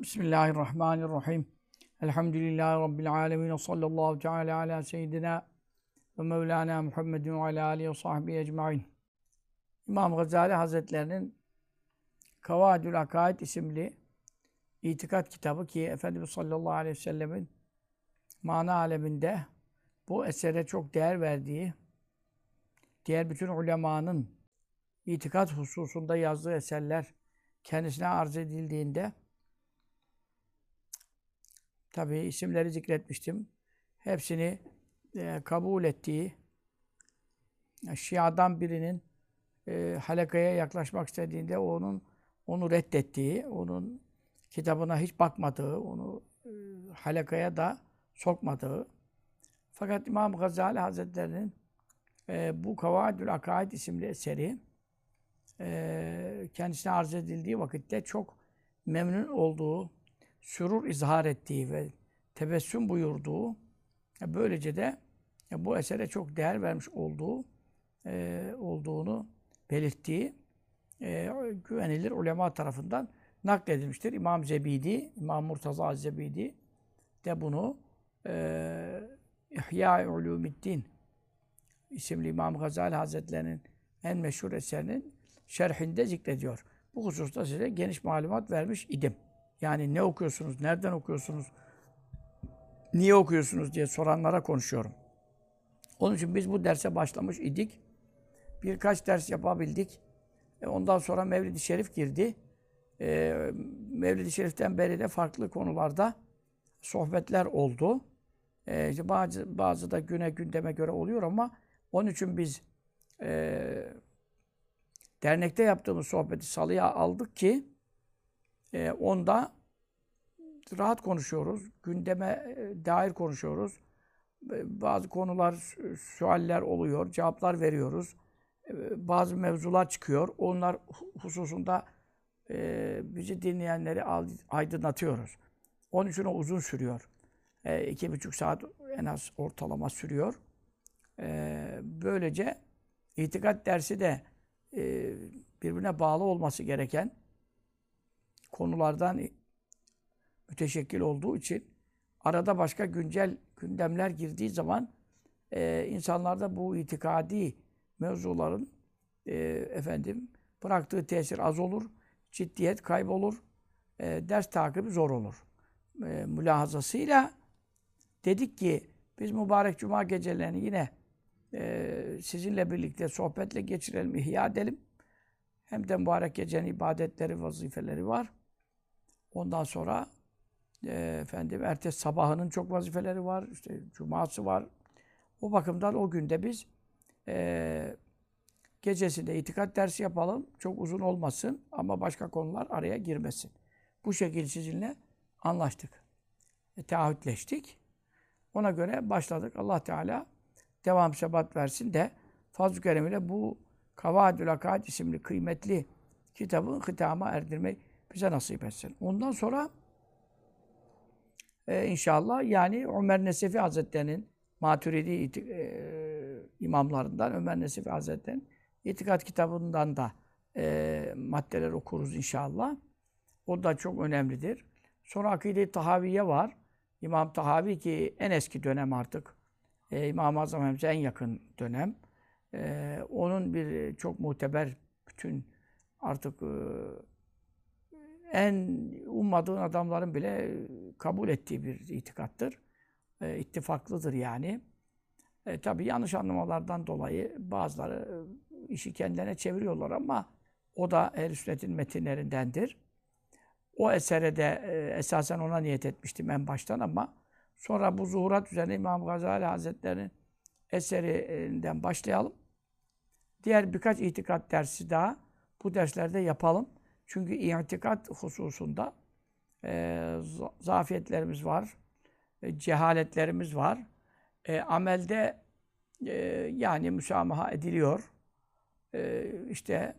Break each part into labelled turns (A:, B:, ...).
A: Bismillahirrahmanirrahim. Elhamdülillahi Rabbil alemin. Sallallahu teala ala seyyidina ve mevlana Muhammedin ve ala alihi ve sahbihi ecmain. İmam Gazali Hazretlerinin Kavadül Akaid isimli itikat kitabı ki Efendimiz sallallahu aleyhi ve sellemin mana aleminde bu esere çok değer verdiği, diğer bütün ulemanın itikat hususunda yazdığı eserler kendisine arz edildiğinde tabi isimleri zikretmiştim. Hepsini e, kabul ettiği Şia'dan birinin e, halakaya yaklaşmak istediğinde onun onu reddettiği, onun kitabına hiç bakmadığı, onu e, halakaya da sokmadığı. Fakat İmam Gazali Hazretleri'nin e, bu Kavadül Akaid isimli eseri e, kendisine arz edildiği vakitte çok memnun olduğu, sürur izhar ettiği ve tebessüm buyurduğu, e, böylece de e, bu esere çok değer vermiş olduğu e, olduğunu belirttiği güvenilir ulema tarafından nakledilmiştir. İmam Zebidi, İmam Murtaza Zebidi de bunu e, İhya-i Ulumiddin isimli İmam Gazali Hazretlerinin en meşhur eserinin şerhinde zikrediyor. Bu hususta size geniş malumat vermiş idim. Yani ne okuyorsunuz, nereden okuyorsunuz, niye okuyorsunuz diye soranlara konuşuyorum. Onun için biz bu derse başlamış idik. Birkaç ders yapabildik. E ondan sonra Mevlid-i Şerif girdi. E, Mevlid-i Şerif'ten beri de farklı konularda sohbetler oldu. E, işte bazı, bazı da güne gündeme göre oluyor ama onun için biz e, dernekte yaptığımız sohbeti salıya aldık ki e, onda rahat konuşuyoruz. Gündeme e, dair konuşuyoruz. E, bazı konular, sualler oluyor. Cevaplar veriyoruz. E, bazı mevzular çıkıyor. Onlar hususunda e, bizi dinleyenleri aydınlatıyoruz. Onun için o uzun sürüyor. E, iki buçuk saat en az ortalama sürüyor. E, böylece itikat dersi de e, birbirine bağlı olması gereken konulardan müteşekkil olduğu için arada başka güncel gündemler girdiği zaman e, insanlarda bu itikadi mevzuların e, efendim bıraktığı tesir az olur, ciddiyet kaybolur, e, ders takibi zor olur. E, mülahazasıyla dedik ki biz mübarek cuma gecelerini yine e, sizinle birlikte sohbetle geçirelim, ihya edelim. Hem de mübarek gecenin ibadetleri, vazifeleri var. Ondan sonra e, efendim ertesi sabahının çok vazifeleri var. İşte cuması var. O bakımdan o günde biz e, gecesinde itikat dersi yapalım. Çok uzun olmasın ama başka konular araya girmesin. Bu şekilde sizinle anlaştık. E, taahhütleştik. Ona göre başladık. Allah Teala devam sebat versin de fazl-ı bu Kavadül Akad isimli kıymetli kitabı hitama erdirmeyi bize nasip etsin. Ondan sonra e, inşallah yani Ömer Nesefi Hazretleri'nin Maturidi e, imamlarından Ömer Nesefi Hazretleri'nin itikat kitabından da e, maddeler okuruz inşallah. O da çok önemlidir. Sonra Akide-i Tahaviye var. İmam Tahavi ki en eski dönem artık. E, İmam-ı Azam Hemze en yakın dönem. E, onun bir çok muteber bütün artık e, en ummadığın adamların bile kabul ettiği bir itikattır. E, ittifaklıdır yani. E, tabii yanlış anlamalardan dolayı bazıları e, işi kendilerine çeviriyorlar ama o da ehl sünnetin metinlerindendir. O esere de e, esasen ona niyet etmiştim en baştan ama sonra bu zuhurat üzerine İmam Gazali Hazretleri'nin eserinden başlayalım. Diğer birkaç itikat dersi daha bu derslerde yapalım. Çünkü itikat hususunda e, zafiyetlerimiz var, e, cehaletlerimiz var. E, amelde e, yani müsamaha ediliyor. E, işte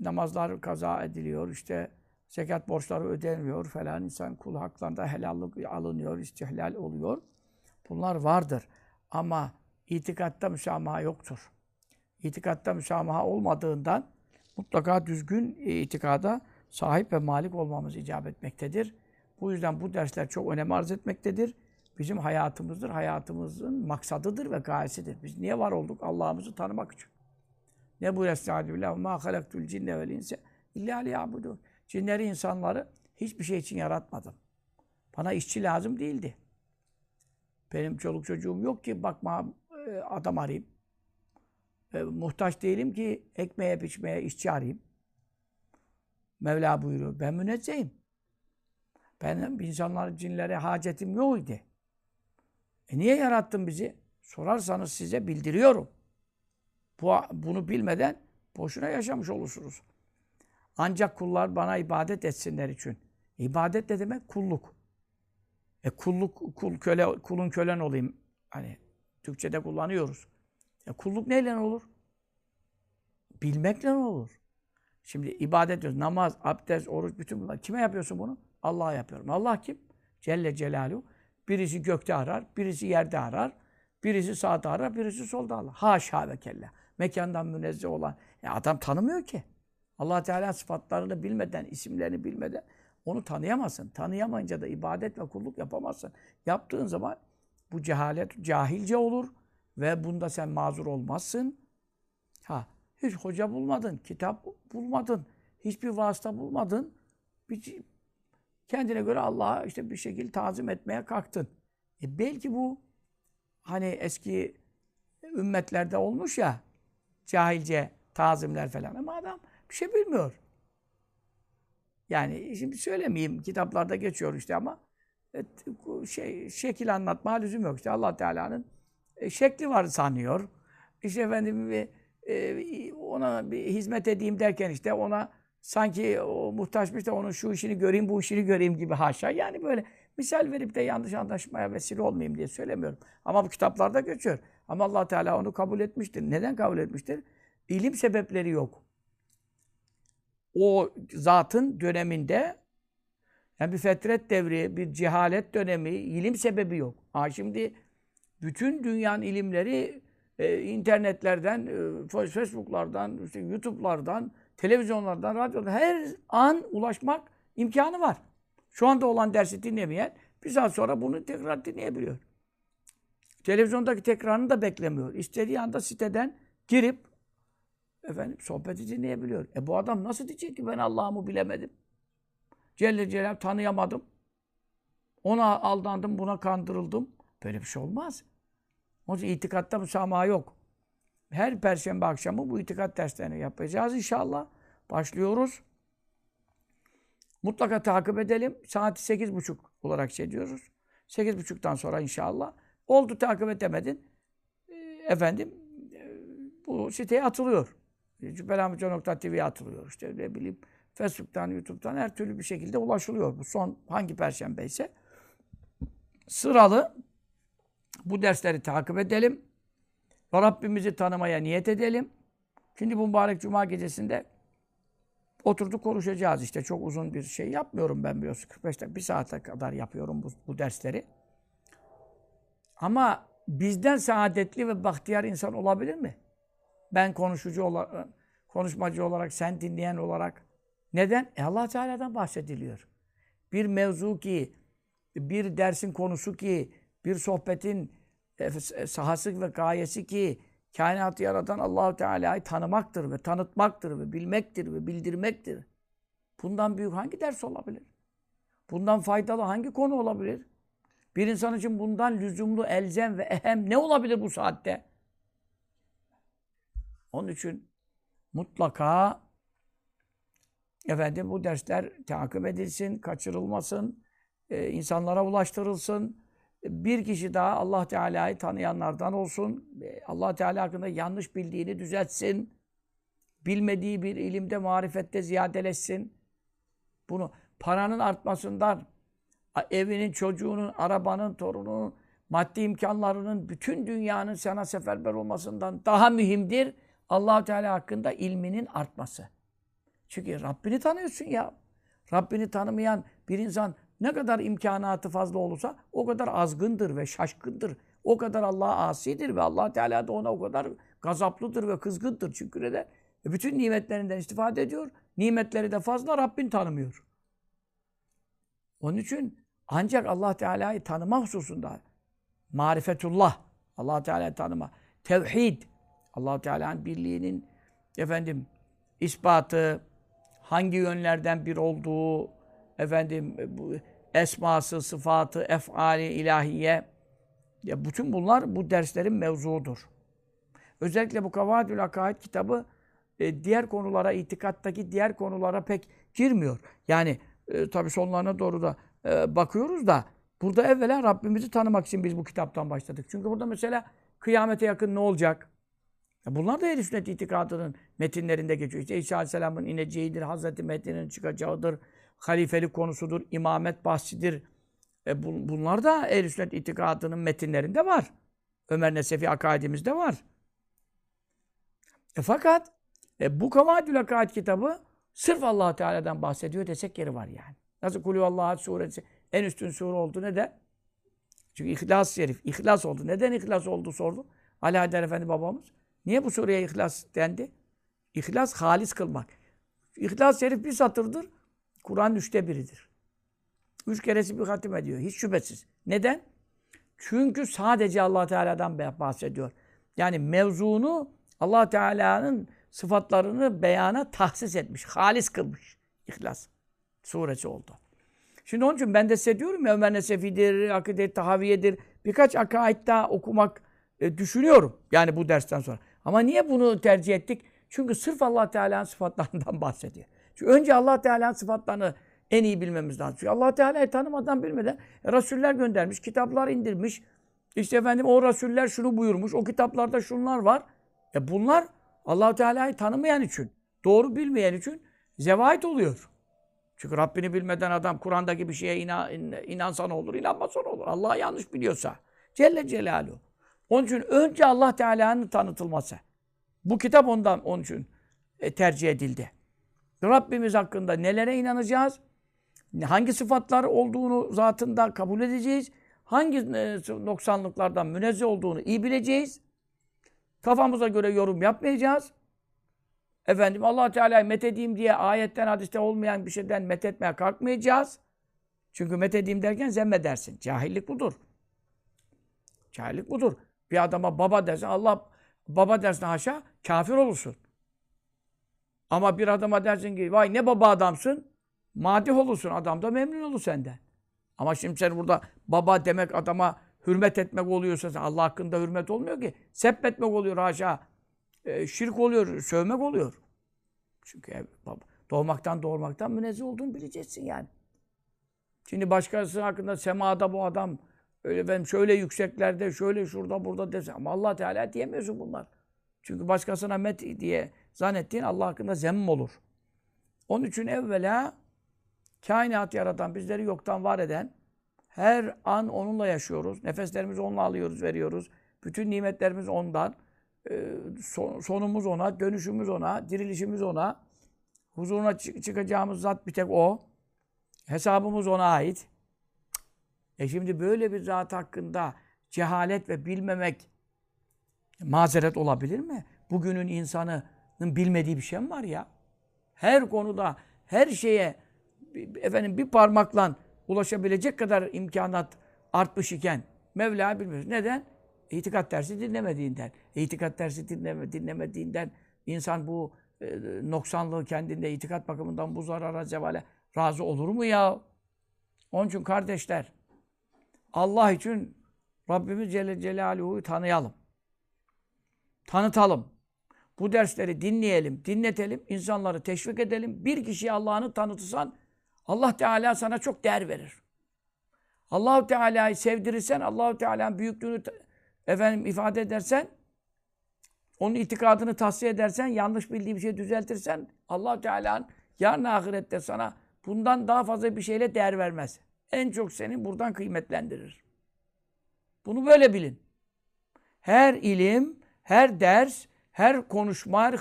A: namazlar kaza ediliyor, işte zekat borçları ödenmiyor falan. insan kul haklarında helallik alınıyor, istihlal oluyor. Bunlar vardır. Ama itikatta müsamaha yoktur. İtikatta müsamaha olmadığından mutlaka düzgün itikada sahip ve malik olmamız icap etmektedir. Bu yüzden bu dersler çok önem arz etmektedir. Bizim hayatımızdır, hayatımızın maksadıdır ve gayesidir. Biz niye var olduk? Allah'ımızı tanımak için. Ne bu estaizu billah ma halaktul cinne vel inse illa liyabudun. Cinleri, insanları hiçbir şey için yaratmadım. Bana işçi lazım değildi. Benim çoluk çocuğum yok ki bakma e, adam arayayım. E, muhtaç değilim ki ekmeğe biçmeye işçi arayayım. Mevla buyuruyor. Ben münezzehim. Ben insanların cinlere hacetim yok idi. E niye yarattın bizi? Sorarsanız size bildiriyorum. Bu, bunu bilmeden boşuna yaşamış olursunuz. Ancak kullar bana ibadet etsinler için. İbadet ne demek? Kulluk. E kulluk, kul, köle, kulun kölen olayım. Hani Türkçe'de kullanıyoruz. E kulluk neyle olur? Bilmekle olur? Şimdi ibadet diyoruz. Namaz, abdest, oruç, bütün bunlar. Kime yapıyorsun bunu? Allah'a yapıyorum. Allah kim? Celle Celaluhu. Birisi gökte arar, birisi yerde arar, birisi sağda arar, birisi solda arar. Haşa ve kella. Mekandan münezzeh olan. Ya adam tanımıyor ki. allah Teala sıfatlarını bilmeden, isimlerini bilmeden onu tanıyamazsın. Tanıyamayınca da ibadet ve kulluk yapamazsın. Yaptığın zaman bu cehalet cahilce olur ve bunda sen mazur olmazsın. Ha, hiç hoca bulmadın, kitap bulmadın, hiçbir vasıta bulmadın. Bir, kendine göre Allah'a işte bir şekilde tazim etmeye kalktın. E belki bu hani eski ümmetlerde olmuş ya cahilce tazimler falan ama adam bir şey bilmiyor. Yani şimdi söylemeyeyim kitaplarda geçiyor işte ama şey şekil anlatma lüzum yok. İşte Allah Teala'nın e, şekli var sanıyor. İşte efendim bir, e, ona bir hizmet edeyim derken işte ona sanki o muhtaçmış da onun şu işini göreyim, bu işini göreyim gibi haşa. Yani böyle misal verip de yanlış anlaşmaya vesile olmayayım diye söylemiyorum. Ama bu kitaplarda geçiyor. Ama allah Teala onu kabul etmiştir. Neden kabul etmiştir? İlim sebepleri yok. O zatın döneminde yani bir fetret devri, bir cehalet dönemi, ilim sebebi yok. Ha şimdi bütün dünyanın ilimleri e, internetlerden, e, Facebook'lardan, işte YouTube'lardan, televizyonlardan, radyodan her an ulaşmak imkanı var. Şu anda olan dersi dinlemeyen bir saat sonra bunu tekrar dinleyebiliyor. Televizyondaki tekrarını da beklemiyor. İstediği anda siteden girip efendim sohbeti dinleyebiliyor. E bu adam nasıl diyecek ki ben Allah'ımı bilemedim? Celle Celal tanıyamadım. Ona aldandım, buna kandırıldım. Böyle bir şey olmaz. Onun için itikatta müsamaha yok. Her perşembe akşamı bu itikat derslerini yapacağız inşallah. Başlıyoruz. Mutlaka takip edelim. Saati sekiz buçuk olarak şey diyoruz. Sekiz buçuktan sonra inşallah. Oldu takip edemedin. E, efendim e, bu siteye atılıyor. Cübbelamico.tv'ye atılıyor. İşte ne bileyim Facebook'tan, YouTube'dan her türlü bir şekilde ulaşılıyor. Bu son hangi perşembe ise. Sıralı bu dersleri takip edelim. Ve Rabbimizi tanımaya niyet edelim. Şimdi bu mübarek cuma gecesinde oturduk konuşacağız işte. Çok uzun bir şey yapmıyorum ben biliyorsun. 45 dakika, bir saate kadar yapıyorum bu, bu dersleri. Ama bizden saadetli ve bahtiyar insan olabilir mi? Ben konuşucu olarak, konuşmacı olarak, sen dinleyen olarak. Neden? E Allah Teala'dan bahsediliyor. Bir mevzu ki, bir dersin konusu ki, bir sohbetin e, e, sahası ve gayesi ki kainatı yaratan Allahu Teala'yı tanımaktır ve tanıtmaktır ve bilmektir ve bildirmektir. Bundan büyük hangi ders olabilir? Bundan faydalı hangi konu olabilir? Bir insan için bundan lüzumlu, elzem ve ehem ne olabilir bu saatte? Onun için mutlaka efendim bu dersler takip edilsin, kaçırılmasın, e, insanlara ulaştırılsın bir kişi daha Allah Teala'yı tanıyanlardan olsun. Allah Teala hakkında yanlış bildiğini düzeltsin. Bilmediği bir ilimde, marifette ziyadeleşsin. Bunu paranın artmasından, evinin, çocuğunun, arabanın, torununun, maddi imkanlarının, bütün dünyanın sana seferber olmasından daha mühimdir allah Teala hakkında ilminin artması. Çünkü Rabbini tanıyorsun ya. Rabbini tanımayan bir insan ne kadar imkanatı fazla olursa o kadar azgındır ve şaşkındır. O kadar Allah'a asidir ve allah Teala da ona o kadar gazaplıdır ve kızgındır. Çünkü neden? E bütün nimetlerinden istifade ediyor. nimetleri de fazla, Rabbin tanımıyor. Onun için ancak Allah Teala'yı tanıma hususunda marifetullah, Allah Teala'yı tanıma, tevhid, Allah Teala'nın birliğinin efendim ispatı, hangi yönlerden bir olduğu, efendim bu esması, sıfatı, efali, ilahiye ya bütün bunlar bu derslerin mevzuudur. Özellikle bu Kavadül Akaid kitabı e, diğer konulara, itikattaki diğer konulara pek girmiyor. Yani e, tabii sonlarına doğru da e, bakıyoruz da burada evvela Rabbimizi tanımak için biz bu kitaptan başladık. Çünkü burada mesela kıyamete yakın ne olacak? Ya bunlar da Ehl-i Sünnet itikadının metinlerinde geçiyor. İşte İsa Aleyhisselam'ın ineceğidir, Hazreti Mehdi'nin çıkacağıdır, halifelik konusudur, imamet bahsidir. E bu, bunlar da Ehl-i Sünnet itikadının metinlerinde var. Ömer Nesefi akaidimizde var. E fakat e, bu Kavadül Akaid kitabı sırf allah Teala'dan bahsediyor desek yeri var yani. Nasıl Kulü Allah'a suresi en üstün sure oldu ne de? Çünkü İhlas Şerif, İhlas oldu. Neden İhlas oldu sordu. Ali Haydar Efendi babamız. Niye bu sureye İhlas dendi? İhlas halis kılmak. İhlas Şerif bir satırdır. Kur'an üçte biridir. Üç keresi bir hatim ediyor. Hiç şüphesiz. Neden? Çünkü sadece allah Teala'dan bahsediyor. Yani mevzunu allah Teala'nın sıfatlarını beyana tahsis etmiş. Halis kılmış. İhlas suresi oldu. Şimdi onun için ben de size diyorum ya Ömer Nesefi'dir, Akide Tahaviye'dir. Birkaç akaid daha okumak e, düşünüyorum. Yani bu dersten sonra. Ama niye bunu tercih ettik? Çünkü sırf allah Teala'nın sıfatlarından bahsediyor. Çünkü önce allah Teala'nın sıfatlarını en iyi bilmemiz lazım. Çünkü allah Teala'yı tanımadan bilmeden e, Resuller göndermiş, kitaplar indirmiş. İşte efendim o Resuller şunu buyurmuş, o kitaplarda şunlar var. E bunlar allah Teala'yı tanımayan için, doğru bilmeyen için zevait oluyor. Çünkü Rabbini bilmeden adam Kur'an'daki bir şeye inan, inansa ne olur, inanmasa ne olur. Allah'ı yanlış biliyorsa. Celle Celaluhu. Onun için önce Allah Teala'nın tanıtılması. Bu kitap ondan onun için e, tercih edildi. Rabbimiz hakkında nelere inanacağız? Hangi sıfatlar olduğunu zatında kabul edeceğiz? Hangi e, noksanlıklardan münezzeh olduğunu iyi bileceğiz? Kafamıza göre yorum yapmayacağız. Efendim allah Teala'yı methedeyim diye ayetten, hadiste olmayan bir şeyden methetmeye kalkmayacağız. Çünkü methedeyim derken zemmedersin. Cahillik budur. Cahillik budur. Bir adama baba dersin, Allah baba dersin haşa, kafir olursun. Ama bir adama dersin ki, vay ne baba adamsın, madih olursun. Adam da memnun olur senden. Ama şimdi sen burada baba demek adama hürmet etmek oluyorsa, Allah hakkında hürmet olmuyor ki. Seppetmek oluyor haşa. E, şirk oluyor, sövmek oluyor. Çünkü baba, doğmaktan doğurmaktan münezzeh olduğunu bileceksin yani. Şimdi başkası hakkında semada bu adam öyle ben şöyle yükseklerde, şöyle şurada burada dese ama Allah Teala diyemiyorsun bunlar. Çünkü başkasına met diye zannettiğin Allah hakkında zemm olur. Onun için evvela kainat yaratan, bizleri yoktan var eden, her an onunla yaşıyoruz. Nefeslerimizi onunla alıyoruz, veriyoruz. Bütün nimetlerimiz ondan. Ee, sonumuz ona, dönüşümüz ona, dirilişimiz ona. Huzuruna çıkacağımız zat bir tek o. Hesabımız ona ait. E şimdi böyle bir zat hakkında cehalet ve bilmemek mazeret olabilir mi? Bugünün insanının bilmediği bir şey mi var ya? Her konuda, her şeye efendim bir parmakla ulaşabilecek kadar imkanat artmış iken Mevla bilmiyoruz. Neden? İtikat dersi dinlemediğinden. İtikat dersi dinleme, dinlemediğinden insan bu e, noksanlığı kendinde itikat bakımından bu zarara cevale razı olur mu ya? Onun için kardeşler Allah için Rabbimiz Celle Celaluhu'yu tanıyalım. Tanıtalım. Bu dersleri dinleyelim, dinletelim, insanları teşvik edelim. Bir kişiye Allah'ını tanıtırsan Allah Teala sana çok değer verir. Allahu Teala'yı sevdirirsen, Allahu Teala'nın büyüklüğünü efendim ifade edersen, onun itikadını tahsiye edersen, yanlış bildiği bir şey düzeltirsen allah Teala'nın yarın ahirette sana bundan daha fazla bir şeyle değer vermez. En çok seni buradan kıymetlendirir. Bunu böyle bilin. Her ilim, her ders, her konuşma, her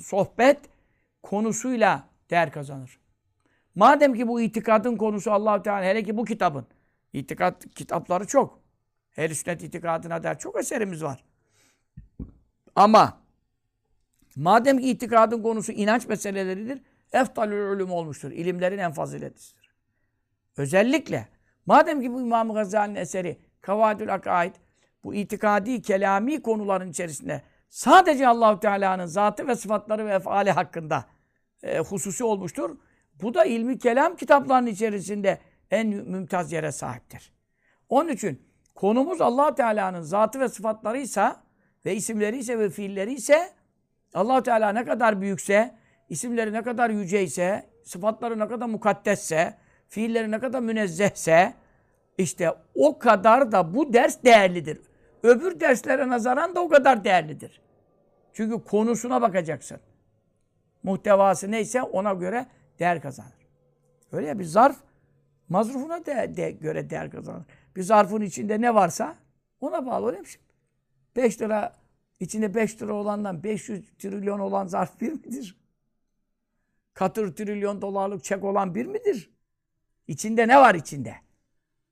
A: sohbet konusuyla değer kazanır. Madem ki bu itikadın konusu allah Teala hele ki bu kitabın. itikat kitapları çok. Her sünnet itikadına der çok eserimiz var. Ama madem ki itikadın konusu inanç meseleleridir, eftalül ulum olmuştur. İlimlerin en faziletlisidir. Özellikle madem ki bu İmam Gazali'nin eseri Kavadül Akaid bu itikadi, kelami konuların içerisinde sadece Allahu Teala'nın zatı ve sıfatları ve efali hakkında e, hususi olmuştur. Bu da ilmi kelam kitaplarının içerisinde en mümtaz yere sahiptir. Onun için konumuz allah Teala'nın zatı ve sıfatlarıysa ve isimleri ise ve fiilleri ise allah Teala ne kadar büyükse, isimleri ne kadar yüceyse, sıfatları ne kadar mukaddesse, fiilleri ne kadar münezzehse işte o kadar da bu ders değerlidir. Öbür derslere nazaran da o kadar değerlidir. Çünkü konusuna bakacaksın. Muhtevası neyse ona göre değer kazanır. Öyle ya bir zarf mazrufuna de, de göre değer kazanır. Bir zarfın içinde ne varsa ona bağlı öyle mi? 5 lira içinde 5 lira olandan 500 trilyon olan zarf bir midir? Katır trilyon dolarlık çek olan bir midir? İçinde ne var içinde?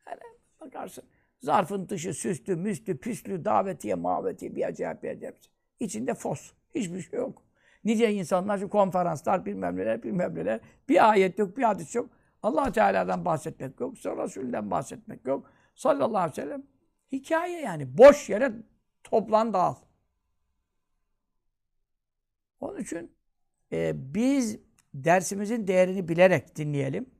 A: Yani bakarsın zarfın dışı süslü, müslü, püslü, davetiye, mavetiye bir acayip bir acayip. İçinde fos. Hiçbir şey yok. Nice insanlar şu konferanslar bilmem neler bilmem neler. Bir ayet yok, bir hadis yok. allah Teala'dan bahsetmek yok. Sonra Resulü'nden bahsetmek yok. Sallallahu aleyhi ve sellem. Hikaye yani. Boş yere toplan dağıl. Onun için e, biz dersimizin değerini bilerek dinleyelim.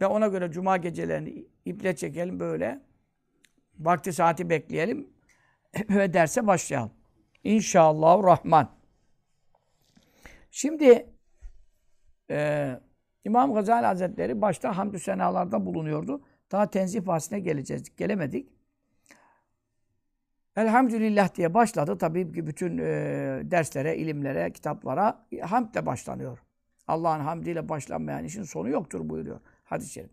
A: Ve ona göre cuma gecelerini iple çekelim böyle. Vakti saati bekleyelim. Ve derse başlayalım. İnşallah Rahman. Şimdi e, İmam Gazali Hazretleri başta hamdü senalarda bulunuyordu. Daha tenzih bahsine geleceğiz. Gelemedik. Elhamdülillah diye başladı. Tabii ki bütün e, derslere, ilimlere, kitaplara hamdle başlanıyor. Allah'ın hamdiyle başlanmayan işin sonu yoktur buyuruyor hadis-i şerif.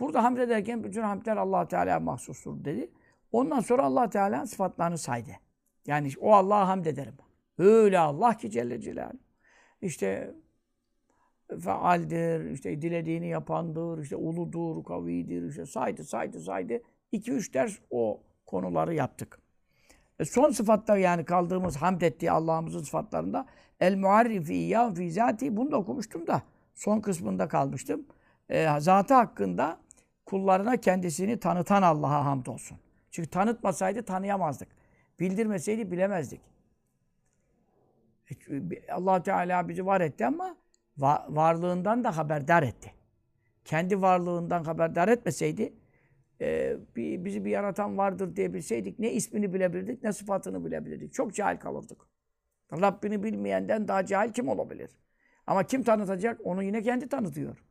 A: Burada hamd ederken bütün hamdler allah Teala'ya mahsustur dedi. Ondan sonra allah Teala'nın sıfatlarını saydı. Yani o Allah'a hamd ederim. Öyle Allah ki Celle Celaluhu. İşte faaldir, işte dilediğini yapandır, işte uludur, kavidir, işte saydı, saydı, saydı. İki üç ders o konuları yaptık. E son sıfatta yani kaldığımız hamd ettiği Allah'ımızın sıfatlarında el muarrifi ya fi zati bunu da okumuştum da son kısmında kalmıştım. E, zatı hakkında kullarına kendisini tanıtan Allah'a hamd olsun. Çünkü tanıtmasaydı tanıyamazdık. Bildirmeseydi bilemezdik. E, allah Teala bizi var etti ama varlığından da haberdar etti. Kendi varlığından haberdar etmeseydi e, bizi bir yaratan vardır diye bilseydik ne ismini bilebilirdik ne sıfatını bilebilirdik. Çok cahil kalırdık. Rabbini bilmeyenden daha cahil kim olabilir? Ama kim tanıtacak? Onu yine kendi tanıtıyor.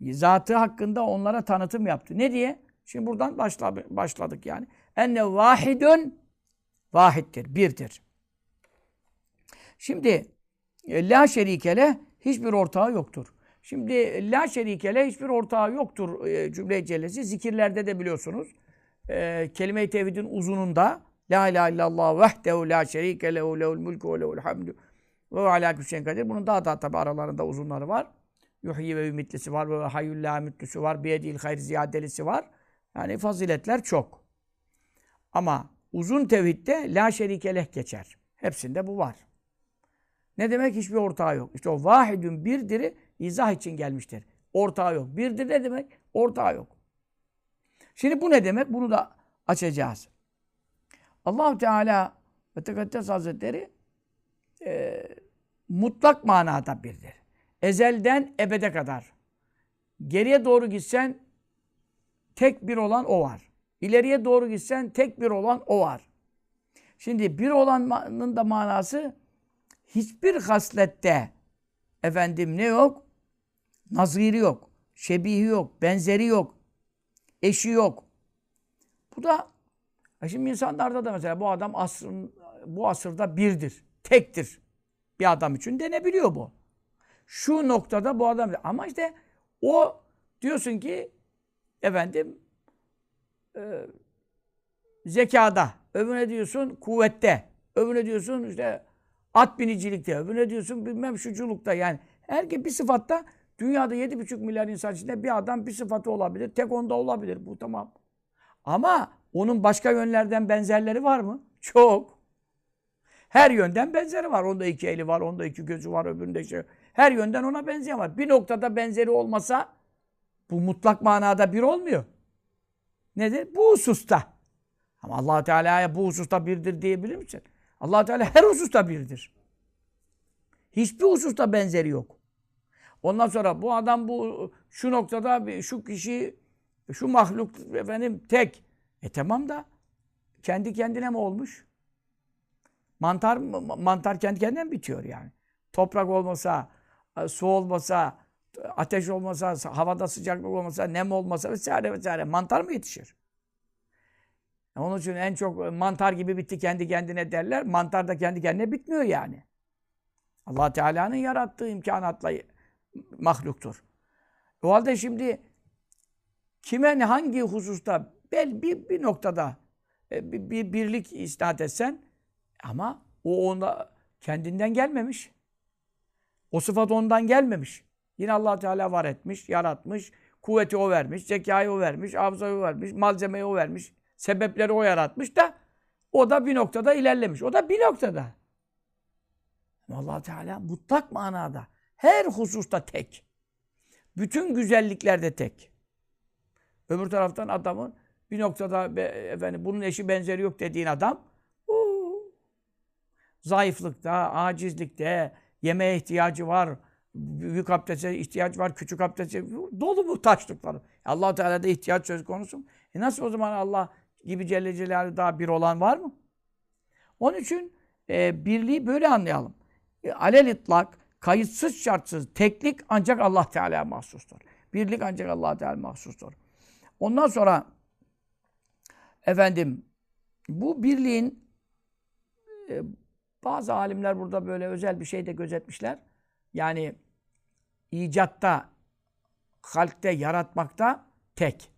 A: Zatı hakkında onlara tanıtım yaptı. Ne diye? Şimdi buradan başladık yani. Enne vahidun vahittir, birdir. Şimdi e, la şerikele hiçbir ortağı yoktur. Şimdi la şerikele hiçbir ortağı yoktur e, cümle cellesi. Zikirlerde de biliyorsunuz. E, kelime-i tevhidin uzununda La ilahe illallah vehdehu la şerike lehu lehul mulku ve lehul hamdu ve ala külli kadir. Bunun daha da tabi aralarında uzunları var. Yuhyi ve ümitlisi var ve hayyul la mütlüsü var. Biyedil hayr ziyadelisi var. Yani faziletler çok. Ama uzun tevhidde la şerike leh geçer. Hepsinde bu var. Ne demek? Hiçbir ortağı yok. İşte o vahidün birdiri izah için gelmiştir. Ortağı yok. Birdir ne demek? Ortağı yok. Şimdi bu ne demek? Bunu da açacağız. allah Teala ve Tekaddes Hazretleri e, mutlak manada birdir. Ezelden ebede kadar. Geriye doğru gitsen tek bir olan o var. İleriye doğru gitsen tek bir olan o var. Şimdi bir olanın da manası hiçbir haslette efendim ne yok? Naziri yok. Şebihi yok. Benzeri yok. Eşi yok. Bu da şimdi insanlarda da mesela bu adam asrın bu asırda birdir. Tektir. Bir adam için denebiliyor bu. Şu noktada bu adam ama işte o diyorsun ki efendim e, zekada, öbürüne diyorsun kuvvette, öbürüne diyorsun işte at binicilikte, öbürüne diyorsun bilmem şuculukta yani. Herkes bir sıfatta dünyada 7,5 milyar insan içinde bir adam bir sıfatı olabilir. Tek onda olabilir. Bu tamam. Ama onun başka yönlerden benzerleri var mı? Çok. Her yönden benzeri var. Onda iki eli var, onda iki gözü var, öbüründe şey. Her yönden ona benzeyen var. Bir noktada benzeri olmasa bu mutlak manada bir olmuyor. Nedir? Bu hususta. Ama allah Teala'ya bu hususta birdir diyebilir misin? allah Teala her hususta birdir. Hiçbir hususta benzeri yok. Ondan sonra bu adam bu şu noktada şu kişi şu mahluk efendim tek. E tamam da kendi kendine mi olmuş? Mantar mantar kendi kendine mi bitiyor yani? Toprak olmasa, e, su olmasa, ateş olmasa, havada sıcaklık olmasa, nem olmasa vesaire vesaire mantar mı yetişir? Onun için en çok mantar gibi bitti kendi kendine derler. Mantar da kendi kendine bitmiyor yani. Allah Teala'nın yarattığı imkanatla mahluktur. O halde şimdi kime hangi hususta bel bir, bir noktada e, bir, bir birlik isnat etsen ama o onda kendinden gelmemiş. O sıfat ondan gelmemiş. Yine allah Teala var etmiş, yaratmış, kuvveti o vermiş, zekayı o vermiş, hafızayı o vermiş, malzemeyi o vermiş, sebepleri o yaratmış da o da bir noktada ilerlemiş. O da bir noktada. allah Teala mutlak manada her hususta tek. Bütün güzelliklerde tek. Öbür taraftan adamın bir noktada be, efendim bunun eşi benzeri yok dediğin adam uu, zayıflıkta, acizlikte, yemeğe ihtiyacı var, büyük abdeste ihtiyaç var, küçük abdeste dolu muhtaçlıkları. allah Teala'da ihtiyaç söz konusu. E nasıl o zaman Allah gibi Celle Celaluhu daha bir olan var mı? Onun için e, birliği böyle anlayalım. E, alel itlak, kayıtsız şartsız, teklik ancak Allah Teala'ya mahsustur. Birlik ancak Allah Teala mahsustur. Ondan sonra efendim bu birliğin e, bazı alimler burada böyle özel bir şey de gözetmişler. Yani icatta, halkte, yaratmakta tek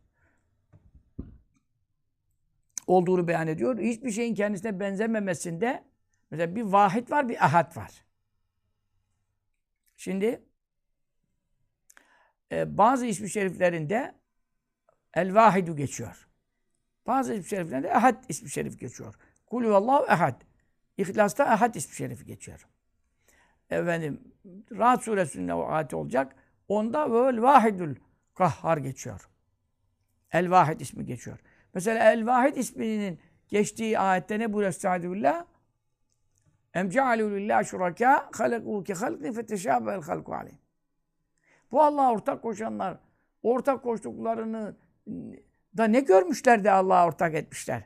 A: olduğunu beyan ediyor. Hiçbir şeyin kendisine benzememesinde mesela bir vahid var, bir ahad var. Şimdi e, bazı ismi şeriflerinde El Vahidu geçiyor. Bazı ismi şeriflerinde Ehad ismi şerif geçiyor. Kulü Allahu Ehad. İhlas'ta Ehad ismi şerifi geçiyor. Efendim, Rahat suresinde o ayet olacak. Onda vel vahidul kahhar geçiyor. El Vahid ismi geçiyor. Mesela El Vahid isminin geçtiği ayette ne buyuruyor Estaizu billah? Em cealû lillâh şurakâ halekû ki halkı feteşâbel halku aleyh. Bu Allah'a ortak koşanlar, ortak koştuklarını da ne görmüşler de Allah'a ortak etmişler?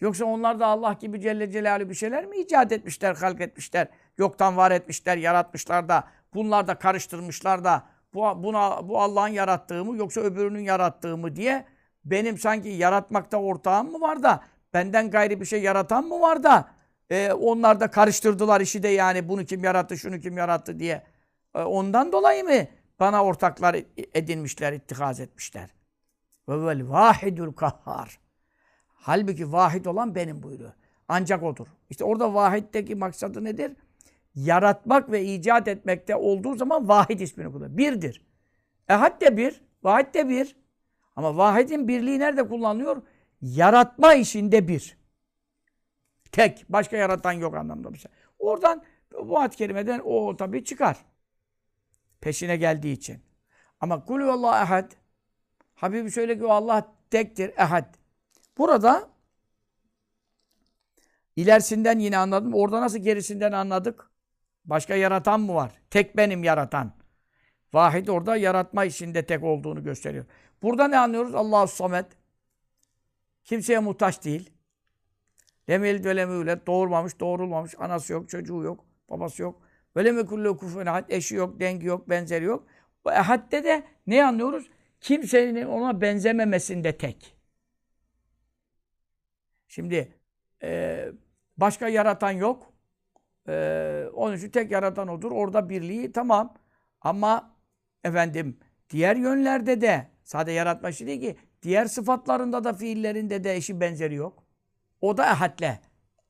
A: Yoksa onlar da Allah gibi Celle Celaluhu bir şeyler mi icat etmişler, halk etmişler? Yoktan var etmişler, yaratmışlar da bunlar da karıştırmışlar da bu, buna, bu Allah'ın yarattığı mı yoksa öbürünün yarattığı mı diye benim sanki yaratmakta ortağım mı var da benden gayri bir şey yaratan mı var da e, onlar da karıştırdılar işi de yani bunu kim yarattı, şunu kim yarattı diye. E, ondan dolayı mı bana ortaklar edinmişler, ittihaz etmişler? Ve vel vahidul kahhar. Halbuki vahid olan benim buyuruyor. Ancak odur. İşte orada vahiddeki maksadı nedir? Yaratmak ve icat etmekte olduğu zaman vahid ismini kullanıyor. Birdir. Ehad de bir, vahid de bir. Ama vahidin birliği nerede kullanılıyor? Yaratma işinde bir. Tek. Başka yaratan yok anlamda bir şey. Oradan bu ayet kerimeden o tabii çıkar. Peşine geldiği için. Ama kulü Allah ehad. Habibi söyle ki Allah tektir, ehad. Burada ilerisinden yine anladım. Orada nasıl gerisinden anladık? Başka yaratan mı var? Tek benim yaratan. Vahid orada yaratma işinde tek olduğunu gösteriyor. Burada ne anlıyoruz? Allahu Samet. Kimseye muhtaç değil. Lemel ve lemüle doğurmamış, doğurulmamış, anası yok, çocuğu yok, babası yok. Böyle mi kullu kufen eşi yok, dengi yok, benzeri yok. Bu ehadde de ne anlıyoruz? Kimsenin ona benzememesinde tek. Şimdi e, başka yaratan yok. E, onun için tek yaratan odur. Orada birliği tamam. Ama efendim diğer yönlerde de sadece yaratma işi değil ki diğer sıfatlarında da fiillerinde de eşi benzeri yok. O da ehadle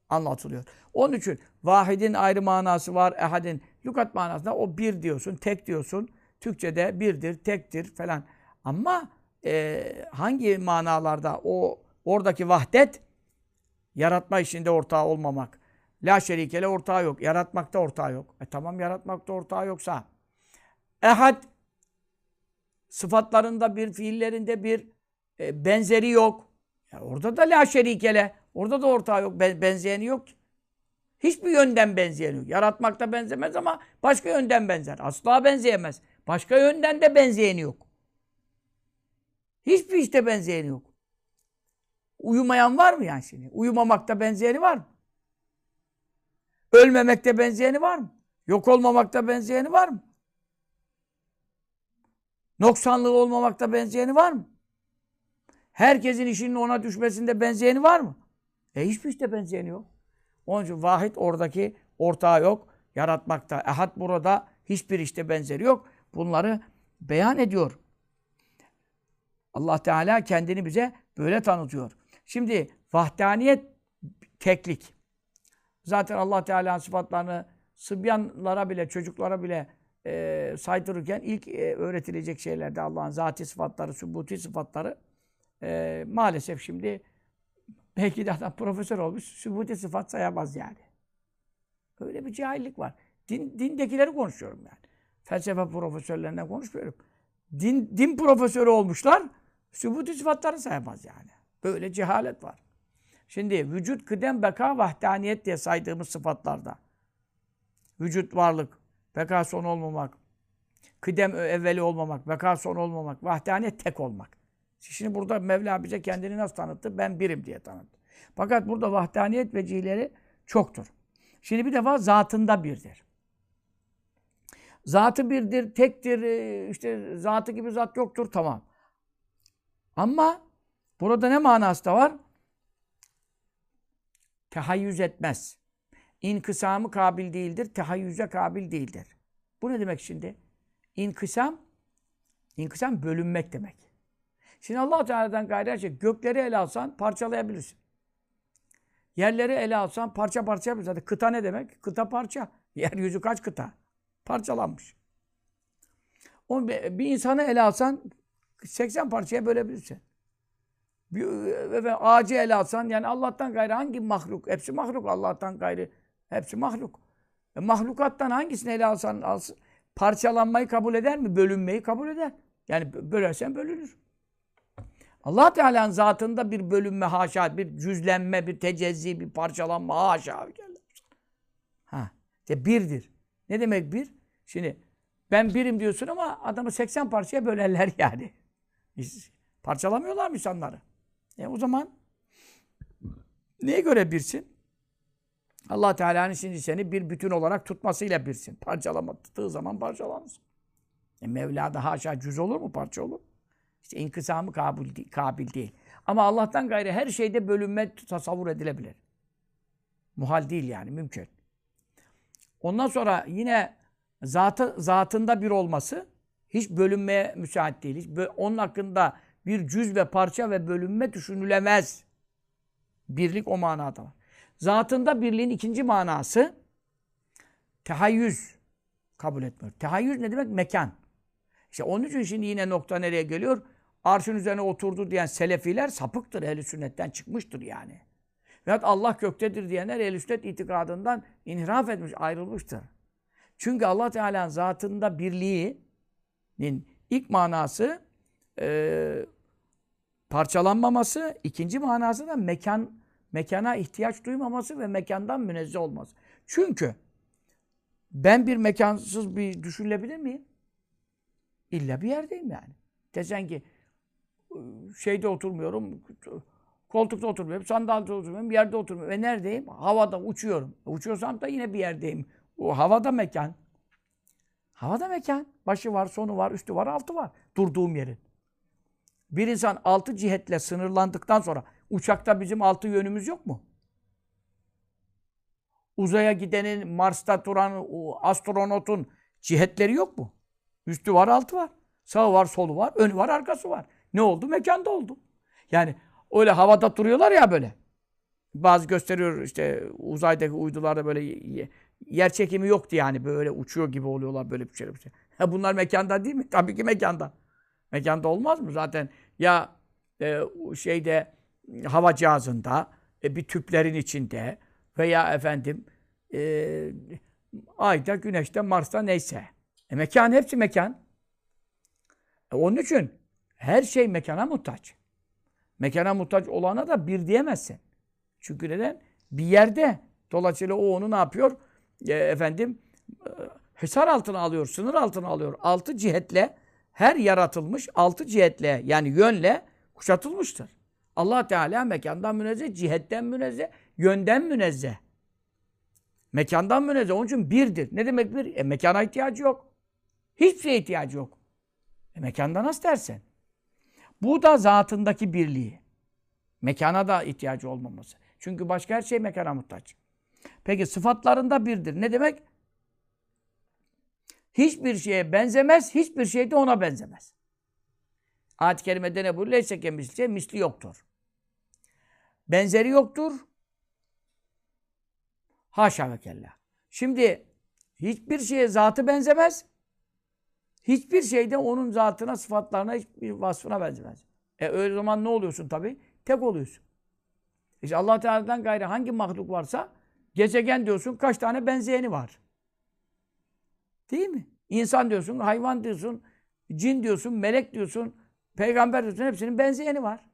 A: anlatılıyor. Onun için vahidin ayrı manası var. Ehadin lukat manasında o bir diyorsun, tek diyorsun. Türkçe'de birdir, tektir falan. Ama e, hangi manalarda o oradaki vahdet yaratma işinde ortağı olmamak. La şerikele ortağı yok. Yaratmakta ortağı yok. E tamam yaratmakta ortağı yoksa Ehad sıfatlarında bir, fiillerinde bir e, benzeri yok. Ya orada da la şerikele. Orada da ortağı yok. Ben, benzeyeni yok. Hiçbir yönden benzeyeni yok. Yaratmakta benzemez ama başka yönden benzer. Asla benzeyemez. Başka yönden de benzeyeni yok. Hiçbir işte benzeyeni yok. Uyumayan var mı yani şimdi? Uyumamakta benzeyeni var mı? Ölmemekte benzeyeni var mı? Yok olmamakta benzeyeni var mı? Noksanlığı olmamakta benzeyeni var mı? Herkesin işinin ona düşmesinde benzeyeni var mı? E hiçbir işte benzeyeni yok. Onun için vahid oradaki ortağı yok. Yaratmakta. Ehad burada hiçbir işte benzeri yok. Bunları beyan ediyor. Allah Teala kendini bize böyle tanıtıyor. Şimdi vahdaniyet teklik. Zaten Allah Teala'nın sıfatlarını sıbyanlara bile, çocuklara bile e, saydırırken ilk e, öğretilecek şeylerde Allah'ın zati sıfatları, sübuti sıfatları e, maalesef şimdi belki de adam profesör olmuş, sübuti sıfat sayamaz yani. Öyle bir cahillik var. Din, dindekileri konuşuyorum yani. Felsefe profesörlerinden konuşmuyorum. Din, din profesörü olmuşlar, sübuti sıfatları sayamaz yani. Böyle cehalet var. Şimdi vücut, kıdem, beka, vahdaniyet diye saydığımız sıfatlarda. Vücut, varlık, beka son olmamak, kıdem evveli olmamak, beka son olmamak, vahdaniyet tek olmak. Şimdi burada Mevla bize kendini nasıl tanıttı? Ben birim diye tanıttı. Fakat burada vahdaniyet vecileri çoktur. Şimdi bir defa zatında birdir. Zatı birdir, tektir, işte zatı gibi zat yoktur, tamam. Ama burada ne manası da var? Tehayyüz etmez. İnkısamı kabil değildir, tehayyüze kabil değildir. Bu ne demek şimdi? İnkısam, inkısam bölünmek demek. Şimdi allah Teala'dan gayrı her şey, gökleri ele alsan parçalayabilirsin. Yerleri ele alsan parça parça yapabilirsin. Zaten kıta ne demek? Kıta parça. Yeryüzü kaç kıta? Parçalanmış. Bir insanı ele alsan 80 parçaya bölebilirsin. Bir, efendim, ağacı ele alsan yani Allah'tan gayrı hangi mahluk? Hepsi mahluk Allah'tan gayrı. Hepsi mahluk. E, mahlukattan hangisini ele alsan alsın. Parçalanmayı kabul eder mi? Bölünmeyi kabul eder. Yani bölersen bölünür. Allah Teala'nın zatında bir bölünme haşa, bir cüzlenme, bir tecezzi, bir parçalanma haşa. Ha, işte birdir. Ne demek bir? Şimdi ben birim diyorsun ama adamı 80 parçaya bölerler yani. Parçalamıyorlar mı insanları? E o zaman neye göre birsin? Allah Teala'nın şimdi seni bir bütün olarak tutmasıyla birsin. Parçalamadığı zaman parçalanırsın. E Mevla'da haşa cüz olur mu? Parça olur. İşte inkısamı kabil, kabil değil. Ama Allah'tan gayrı her şeyde bölünme tasavvur edilebilir. Muhal değil yani, mümkün. Ondan sonra yine zatı, zatında bir olması hiç bölünmeye müsait değil. Hiç onun hakkında bir cüz ve parça ve bölünme düşünülemez. Birlik o manada var. Zatında birliğin ikinci manası tehayyüz kabul etmiyor. Tehayyüz ne demek? Mekan. İşte onun için şimdi yine nokta nereye geliyor? Arşın üzerine oturdu diyen selefiler sapıktır. Ehl-i sünnetten çıkmıştır yani. Veyahut Allah göktedir diyenler ehl-i sünnet itikadından inhiraf etmiş, ayrılmıştır. Çünkü Allah Teala'nın zatında birliğinin ilk manası e, parçalanmaması, ikinci manası da mekan mekana ihtiyaç duymaması ve mekandan münezzeh olması. Çünkü ben bir mekansız bir düşünülebilir miyim? İlla bir yerdeyim yani. Desen ki şeyde oturmuyorum, koltukta oturmuyorum, sandalyede oturmuyorum, yerde oturmuyorum. Ve neredeyim? Havada uçuyorum. Uçuyorsam da yine bir yerdeyim. O havada mekan. Havada mekan. Başı var, sonu var, üstü var, altı var. Durduğum yerin. Bir insan altı cihetle sınırlandıktan sonra uçakta bizim altı yönümüz yok mu? Uzaya gidenin, Mars'ta duran astronotun cihetleri yok mu? Üstü var, altı var. Sağı var, solu var, önü var, arkası var. Ne oldu? Mekanda oldu. Yani öyle havada duruyorlar ya böyle. Bazı gösteriyor işte uzaydaki uydularda böyle yer çekimi yoktu yani böyle uçuyor gibi oluyorlar böyle bir şey. Bir şey. Bunlar mekanda değil mi? Tabii ki mekanda. Mekanda olmaz mı? Zaten ya e, şeyde hava cihazında e, bir tüplerin içinde veya efendim e, ayda, güneşte, Mars'ta neyse. E mekan hepsi mekan. E onun için her şey mekana muhtaç. Mekana muhtaç olana da bir diyemezsin. Çünkü neden? Bir yerde. Dolayısıyla o onu ne yapıyor? E, efendim e, hesar altına alıyor, sınır altına alıyor. Altı cihetle her yaratılmış altı cihetle yani yönle kuşatılmıştır. Allah Teala mekandan münezzeh, cihetten münezzeh, yönden münezzeh. Mekandan münezzeh. Onun için birdir. Ne demek bir? E, mekana ihtiyacı yok. Hiçbir şeye ihtiyacı yok. E, mekanda nasıl dersen? Bu da zatındaki birliği. Mekana da ihtiyacı olmaması. Çünkü başka her şey mekana muhtaç. Peki sıfatlarında birdir. Ne demek? Hiçbir şeye benzemez, hiçbir şey de ona benzemez. Ayet-i kerimede ne buyuruyor? Leyse kemisli, misli yoktur. Benzeri yoktur. Haşa ve kella. Şimdi hiçbir şeye zatı benzemez. Hiçbir şey de onun zatına, sıfatlarına, hiçbir vasfına benzemez. E öyle zaman ne oluyorsun tabi? Tek oluyorsun. İşte allah Teala'dan gayrı hangi mahluk varsa gezegen diyorsun kaç tane benzeyeni var. Değil mi? İnsan diyorsun, hayvan diyorsun, cin diyorsun, melek diyorsun, peygamber diyorsun hepsinin benzeyeni var.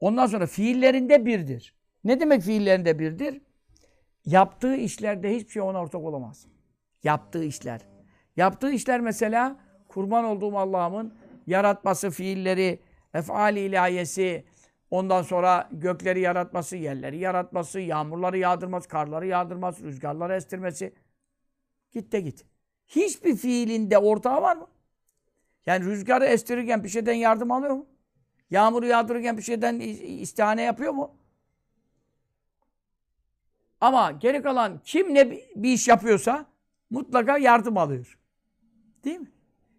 A: Ondan sonra fiillerinde birdir. Ne demek fiillerinde birdir? Yaptığı işlerde hiçbir şey ona ortak olamaz. Yaptığı işler. Yaptığı işler mesela kurban olduğum Allah'ımın yaratması, fiilleri, efali ilahiyesi, ondan sonra gökleri yaratması, yerleri yaratması, yağmurları yağdırması, karları yağdırması, rüzgarları estirmesi. Git de git. Hiçbir fiilinde ortağı var mı? Yani rüzgarı estirirken bir şeyden yardım alıyor mu? Yağmuru yağdırırken bir şeyden istihane yapıyor mu? Ama geri kalan kim ne bir iş yapıyorsa mutlaka yardım alıyor. Değil mi?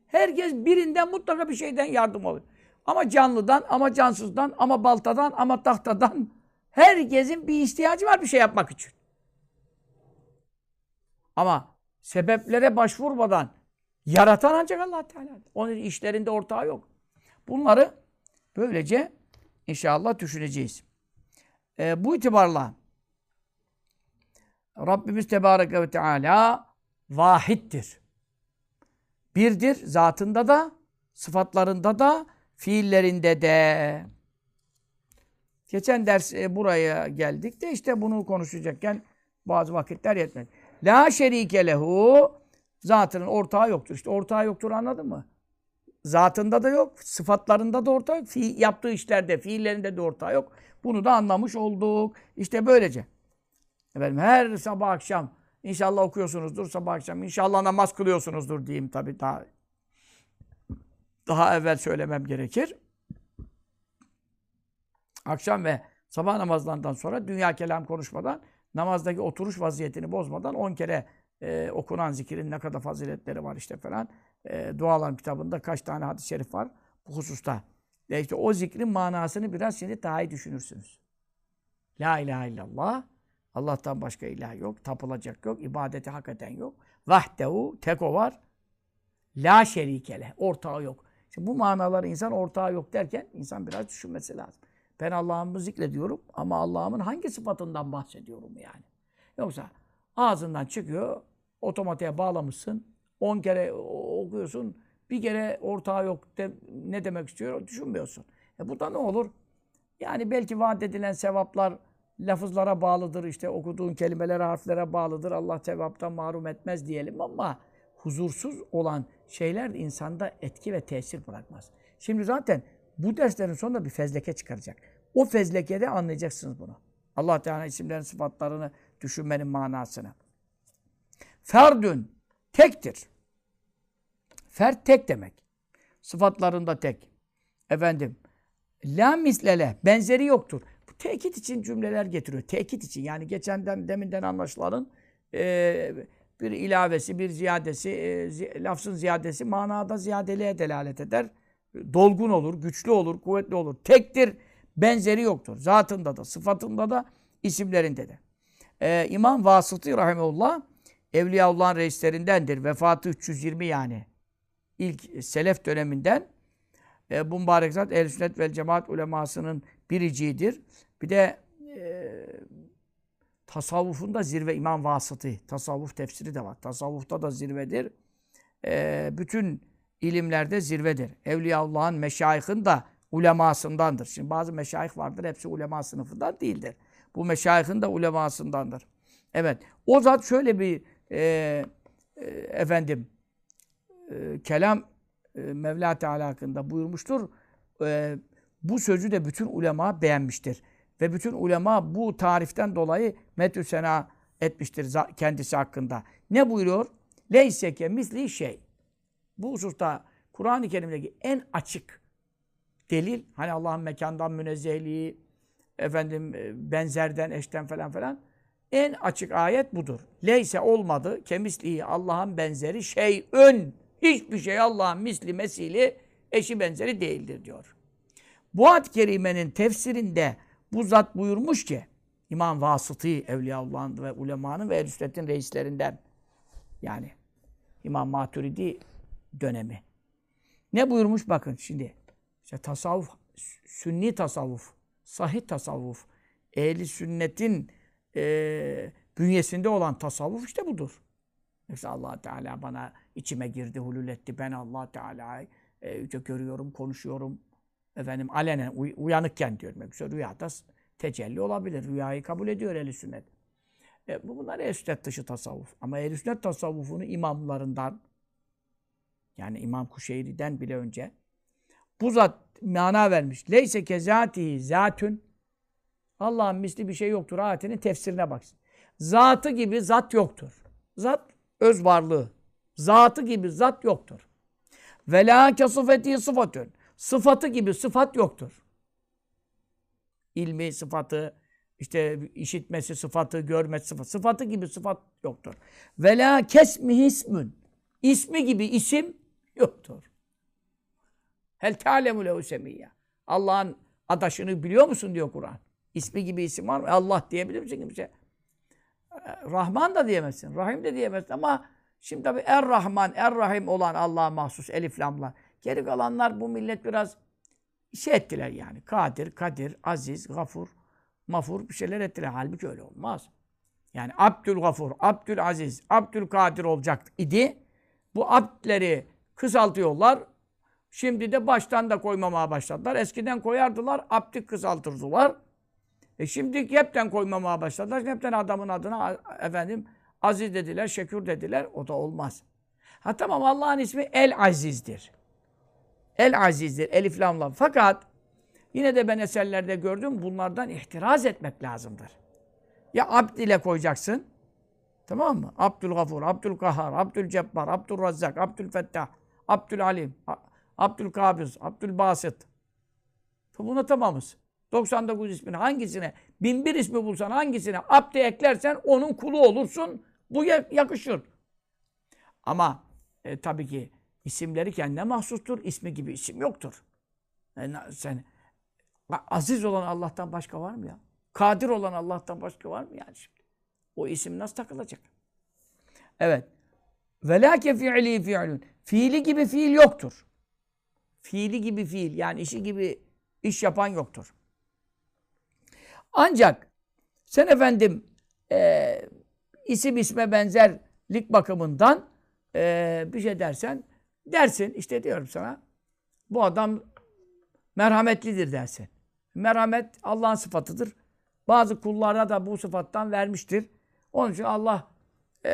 A: Herkes birinden mutlaka bir şeyden yardım alıyor. Ama canlıdan, ama cansızdan, ama baltadan, ama tahtadan herkesin bir ihtiyacı var bir şey yapmak için. Ama sebeplere başvurmadan yaratan ancak Allah Teala. Onun işlerinde ortağı yok. Bunları böylece inşallah düşüneceğiz. Ee, bu itibarla Rabbimiz Tebareke ve Teala vahittir. Birdir zatında da, sıfatlarında da, fiillerinde de. Geçen ders e, buraya geldik de işte bunu konuşacakken bazı vakitler yetmedi. La şerike lehu zatının ortağı yoktur. İşte ortağı yoktur anladın mı? Zatında da yok, sıfatlarında da ortağı yok, fi, yaptığı işlerde, fiillerinde de ortağı yok. Bunu da anlamış olduk. İşte böylece. Efendim her sabah akşam inşallah okuyorsunuzdur sabah akşam. İnşallah namaz kılıyorsunuzdur diyeyim tabii daha daha evvel söylemem gerekir. Akşam ve sabah namazlarından sonra dünya kelam konuşmadan namazdaki oturuş vaziyetini bozmadan 10 kere e, okunan zikrin ne kadar faziletleri var işte falan. E, dualar kitabında kaç tane hadis-i şerif var bu hususta. E işte o zikrin manasını biraz şimdi daha iyi düşünürsünüz. La ilahe illallah. Allah'tan başka ilah yok. Tapılacak yok. ibadeti hak eden yok. Vahdehu. Tek o var. La şerikele. Ortağı yok. Şimdi bu manaları insan ortağı yok derken insan biraz düşünmesi lazım. Ben Allah'ımı zikrediyorum ama Allah'ımın hangi sıfatından bahsediyorum yani? Yoksa ağzından çıkıyor, otomatiğe bağlamışsın, 10 kere okuyorsun, bir kere ortağı yok de, ne demek istiyor düşünmüyorsun. E bu da ne olur? Yani belki vaat edilen sevaplar lafızlara bağlıdır, işte okuduğun kelimelere, harflere bağlıdır. Allah sevaptan mahrum etmez diyelim ama huzursuz olan şeyler insanda etki ve tesir bırakmaz. Şimdi zaten bu derslerin sonunda bir fezleke çıkaracak. O fezlekede anlayacaksınız bunu. Allah Teala isimlerin sıfatlarını düşünmenin manasını. Ferdün tektir. Fert tek demek. Sıfatlarında tek. Efendim la mislele benzeri yoktur. Bu tekit için cümleler getiriyor. Tekit için yani geçenden deminden anlaşılanın e, bir ilavesi, bir ziyadesi, e, lafzın ziyadesi manada ziyadeliğe delalet eder. Dolgun olur, güçlü olur, kuvvetli olur. Tektir, benzeri yoktur. Zatında da, sıfatında da, isimlerinde de. Ee, İmam Vasıtı Rahimeullah, Evliyaullah'ın reislerindendir. Vefatı 320 yani. İlk selef döneminden. E, bu mübarek zat ehl sünnet vel cemaat ulemasının biriciğidir. Bir de e, tasavvufunda zirve İmam Vasıtı. Tasavvuf tefsiri de var. Tasavvufta da zirvedir. Ee, bütün ilimlerde zirvedir. Evliyaullah'ın, meşayihin da ulemasındandır. Şimdi bazı meşayih vardır. Hepsi ulema sınıfından değildir. Bu meşayihin de ulemasındandır. Evet. O zat şöyle bir e, e, efendim e, kelam e, Mevla Teala hakkında buyurmuştur. E, bu sözü de bütün ulema beğenmiştir. Ve bütün ulema bu tariften dolayı metü sena etmiştir kendisi hakkında. Ne buyuruyor? Leyseke misli şey. Bu hususta Kur'an-ı Kerim'deki en açık delil, hani Allah'ın mekandan münezzehliği, efendim e, benzerden, eşten falan falan en açık ayet budur. Leyse olmadı kemisliği Allah'ın benzeri şey ön. Hiçbir şey Allah'ın misli mesili eşi benzeri değildir diyor. Bu ad kerimenin tefsirinde bu zat buyurmuş ki İmam Vasıtı Evliyaullah'ın ve ulemanın ve ehl reislerinden yani İmam Maturidi dönemi. Ne buyurmuş bakın şimdi. İşte tasavvuf, sünni tasavvuf, sahih tasavvuf, ehli sünnetin e, bünyesinde olan tasavvuf işte budur. Mesela allah Teala bana içime girdi, hulul etti. Ben allah Teala'yı e, görüyorum, konuşuyorum. Efendim alenen, uy uyanıkken diyorum. Mesela rüyada tecelli olabilir. Rüyayı kabul ediyor ehl sünnet. E, bu bunlar ehl sünnet dışı tasavvuf. Ama ehl sünnet tasavvufunu imamlarından yani İmam Kuşeyri'den bile önce bu zat mana vermiş. Leyse kezatihi zatün Allah'ın misli bir şey yoktur. Ayetinin tefsirine baksın. Zatı gibi zat yoktur. Zat öz varlığı. Zatı gibi zat yoktur. Ve la kesufeti sıfatün. Sıfatı gibi sıfat yoktur. İlmi sıfatı, işte işitmesi sıfatı, görmesi sıfatı. Sıfatı gibi sıfat yoktur. Ve la kesmihi ismün. İsmi gibi isim yoktur. Hel ta'lemu lehu semiyya. Allah'ın adaşını biliyor musun diyor Kur'an. İsmi gibi isim var mı? Allah diyebilir misin kimse? Rahman da diyemezsin. Rahim de diyemezsin ama şimdi tabi Er-Rahman, Er-Rahim olan Allah'a mahsus elif lamla. Geri kalanlar bu millet biraz şey ettiler yani. Kadir, Kadir, Aziz, Gafur, Mafur bir şeyler ettiler. Halbuki öyle olmaz. Yani Abdül Gafur, Abdül Aziz, Abdül Kadir olacak idi. Bu abdleri kısaltıyorlar. Şimdi de baştan da koymamaya başladılar. Eskiden koyardılar, abdi kısaltırdılar. E şimdi hepten koymamaya başladılar. Hepten adamın adına efendim aziz dediler, şekür dediler. O da olmaz. Ha tamam Allah'ın ismi El Aziz'dir. El Aziz'dir. Elif lamla. Fakat yine de ben eserlerde gördüm bunlardan ihtiraz etmek lazımdır. Ya abd ile koyacaksın. Tamam mı? Abdülgafur, Abdülkahhar, Abdülcebbar, Abdülrazzak, Abdülfettah, Abdülalim, Abdülkabiz, Abdülbasit. Buna tamamız. 99 ismini hangisine, bin bir ismi bulsan hangisine abde eklersen onun kulu olursun. Bu yakışır. Ama e, tabii ki isimleri kendine mahsustur. İsmi gibi isim yoktur. Yani e, sen aziz olan Allah'tan başka var mı ya? Kadir olan Allah'tan başka var mı yani şimdi? O isim nasıl takılacak? Evet. Velâke fi'li fi'lun. Fiili gibi fiil yoktur. Fiili gibi fiil yani işi gibi iş yapan yoktur. Ancak sen efendim e, isim isme benzerlik bakımından e, bir şey dersen dersin işte diyorum sana bu adam merhametlidir dersin. Merhamet Allah'ın sıfatıdır. Bazı kullara da bu sıfattan vermiştir. Onun için Allah e,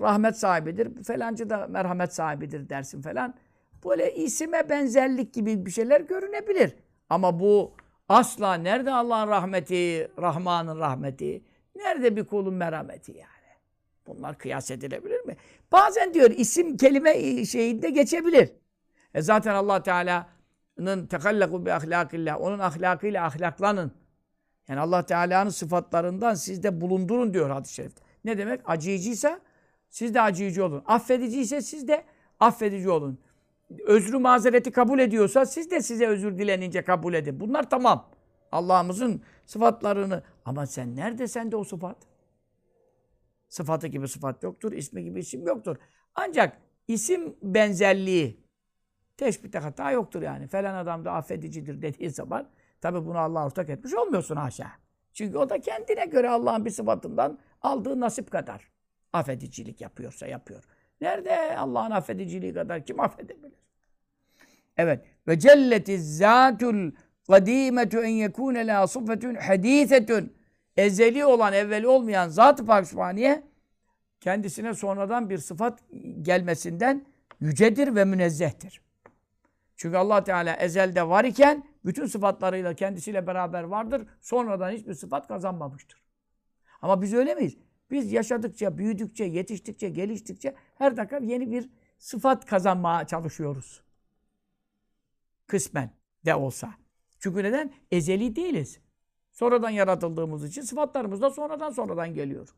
A: rahmet sahibidir. Felancı da merhamet sahibidir dersin falan. Böyle isime benzerlik gibi bir şeyler görünebilir. Ama bu Asla nerede Allah'ın rahmeti, Rahman'ın rahmeti? Nerede bir kulun merhameti yani? Bunlar kıyas edilebilir? Bazen diyor isim kelime şeyinde geçebilir. E zaten Allah Teala'nın tekallaku bi ahlakillah. Onun ahlakıyla ahlaklanın. Yani Allah Teala'nın sıfatlarından siz de bulundurun diyor hadis-i şerifte. Ne demek? Acıyıcıysa siz de acıyıcı olun. Affediciyse siz de affedici olun özrü mazereti kabul ediyorsa siz de size özür dilenince kabul edin. Bunlar tamam. Allah'ımızın sıfatlarını. Ama sen nerede sende o sıfat? Sıfatı gibi sıfat yoktur. ismi gibi isim yoktur. Ancak isim benzerliği teşbihte hata yoktur yani. Falan adam da affedicidir dediği zaman tabi bunu Allah ortak etmiş olmuyorsun haşa. Çünkü o da kendine göre Allah'ın bir sıfatından aldığı nasip kadar affedicilik yapıyorsa yapıyor. Nerede Allah'ın affediciliği kadar kim affedebilir? Evet. Ve celleti zatul kadimetu en yekune la sıfetun hadisetun. Ezeli olan, evveli olmayan Zat-ı Pak kendisine sonradan bir sıfat gelmesinden yücedir ve münezzehtir. Çünkü Allah Teala ezelde var iken bütün sıfatlarıyla kendisiyle beraber vardır. Sonradan hiçbir sıfat kazanmamıştır. Ama biz öyle miyiz? Biz yaşadıkça, büyüdükçe, yetiştikçe, geliştikçe her dakika yeni bir sıfat kazanmaya çalışıyoruz. Kısmen de olsa. Çünkü neden? Ezeli değiliz. Sonradan yaratıldığımız için sıfatlarımız da sonradan sonradan geliyor.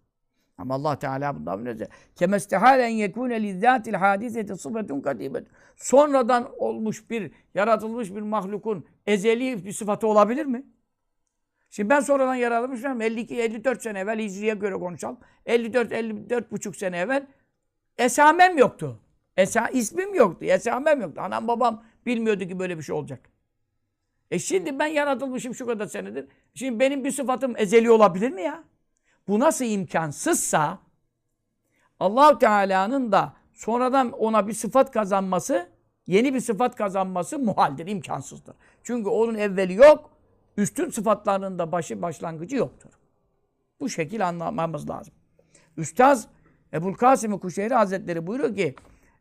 A: Ama Allah Teala bundan münezzeh. Kemestehalen yekûne lizzâtil hadiseti sıfatun kadîmet. Sonradan olmuş bir, yaratılmış bir mahlukun ezeli bir sıfatı olabilir mi? Şimdi ben sonradan yaratılmışım. 52 54 sene evvel Hicri'ye göre konuşalım. 54 54 buçuk sene evvel esamem yoktu. Esa ismim yoktu. Esamem yoktu. Anam babam bilmiyordu ki böyle bir şey olacak. E şimdi ben yaratılmışım şu kadar senedir. Şimdi benim bir sıfatım ezeli olabilir mi ya? Bu nasıl imkansızsa allah Teala'nın da sonradan ona bir sıfat kazanması, yeni bir sıfat kazanması muhaldir, imkansızdır. Çünkü onun evveli yok, üstün sıfatlarının da başı başlangıcı yoktur. Bu şekil anlamamız lazım. Üstaz Ebul Kasım Kuşehri Hazretleri buyuruyor ki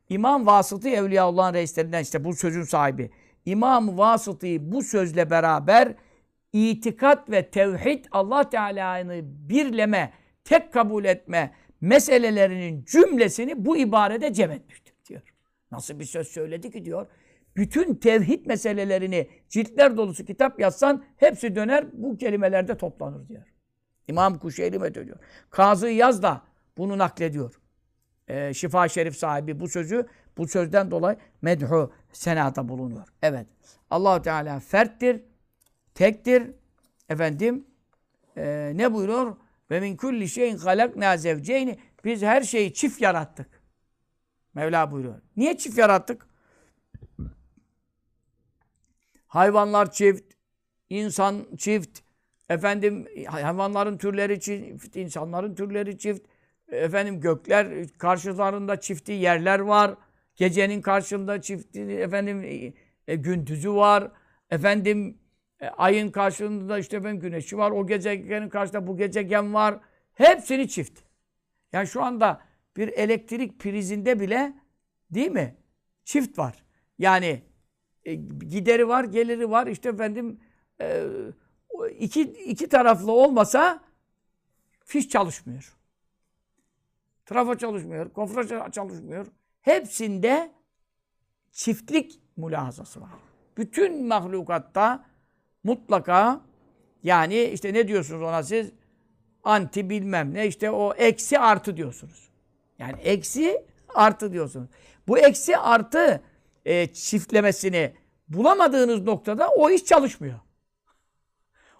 A: İmam Vasıtı Evliyaullah'ın reislerinden işte bu sözün sahibi. İmam Vasıtı'yı bu sözle beraber itikat ve tevhid Allah Teala'nı birleme, tek kabul etme meselelerinin cümlesini bu ibarede cem etmiştir diyor. Nasıl bir söz söyledi ki diyor. Bütün tevhid meselelerini ciltler dolusu kitap yazsan hepsi döner bu kelimelerde toplanır diyor. İmam Kuşeyri diyor. Kazı Yaz da bunu naklediyor. Ee, Şifa Şerif sahibi bu sözü bu sözden dolayı medhu senata bulunuyor. Evet. Allahu Teala ferttir tektir. Efendim e, ne buyuruyor? Ve min kulli şeyin halakna zevceyni. Biz her şeyi çift yarattık. Mevla buyuruyor. Niye çift yarattık? Hayvanlar çift, insan çift, efendim hayvanların türleri çift, insanların türleri çift, efendim gökler karşılarında çifti yerler var, gecenin karşılığında çifti efendim e, gündüzü var, efendim e, ayın karşılığında işte ben güneşi var. O gezegenin karşısında bu gezegen var. Hepsini çift. Yani şu anda bir elektrik prizinde bile değil mi? Çift var. Yani e, gideri var, geliri var. İşte efendim e, iki, iki taraflı olmasa fiş çalışmıyor. Trafo çalışmıyor, kofra çalışmıyor. Hepsinde çiftlik mülahazası var. Bütün mahlukatta mutlaka yani işte ne diyorsunuz ona siz? Anti bilmem ne işte o eksi artı diyorsunuz. Yani eksi artı diyorsunuz. Bu eksi artı e, çiftlemesini bulamadığınız noktada o iş çalışmıyor.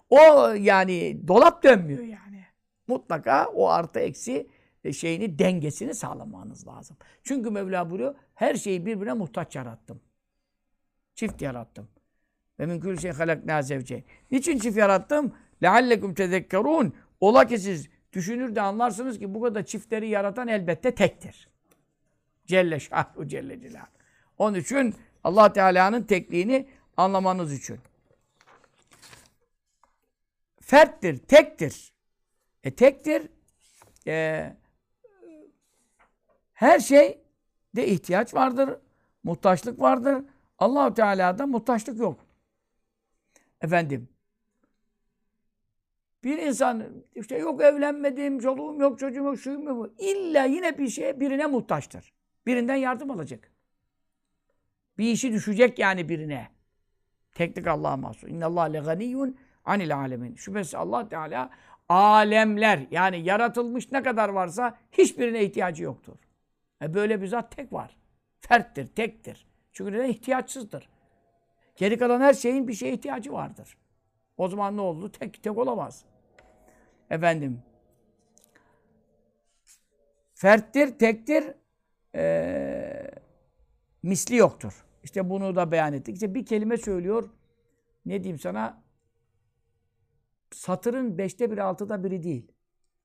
A: O yani dolap dönmüyor yani. Mutlaka o artı eksi şeyini dengesini sağlamanız lazım. Çünkü Mevla buyuruyor her şeyi birbirine muhtaç yarattım. Çift yarattım. Ve min kulli şeyin halakna zevceyn. Niçin çift yarattım? Leallekum tezekkerun. Ola ki siz düşünür de anlarsınız ki bu kadar çiftleri yaratan elbette tektir. Celle şahru celle celal. Onun için Allah Teala'nın tekliğini anlamanız için. Ferttir, tektir. E tektir. E, her şey de ihtiyaç vardır. Muhtaçlık vardır. Allahu Teala'da muhtaçlık yok. Efendim. Bir insan işte yok evlenmedim, çoluğum yok, çocuğum yok, şuyum yok. İlla yine bir şeye birine muhtaçtır. Birinden yardım alacak. Bir işi düşecek yani birine. Teknik Allah'a mahsus. İnna Allah le ganiyyun anil alemin. Şüphesiz Allah Teala alemler yani yaratılmış ne kadar varsa hiçbirine ihtiyacı yoktur. E böyle bir zat tek var. Ferttir, tektir. Çünkü neden? ihtiyaçsızdır. Geri kalan her şeyin bir şeye ihtiyacı vardır. O zaman ne oldu? Tek tek olamaz. Efendim. Ferttir, tektir, ee, misli yoktur. İşte bunu da beyan ettik. İşte bir kelime söylüyor. Ne diyeyim sana? satırın beşte biri, altıda biri değil.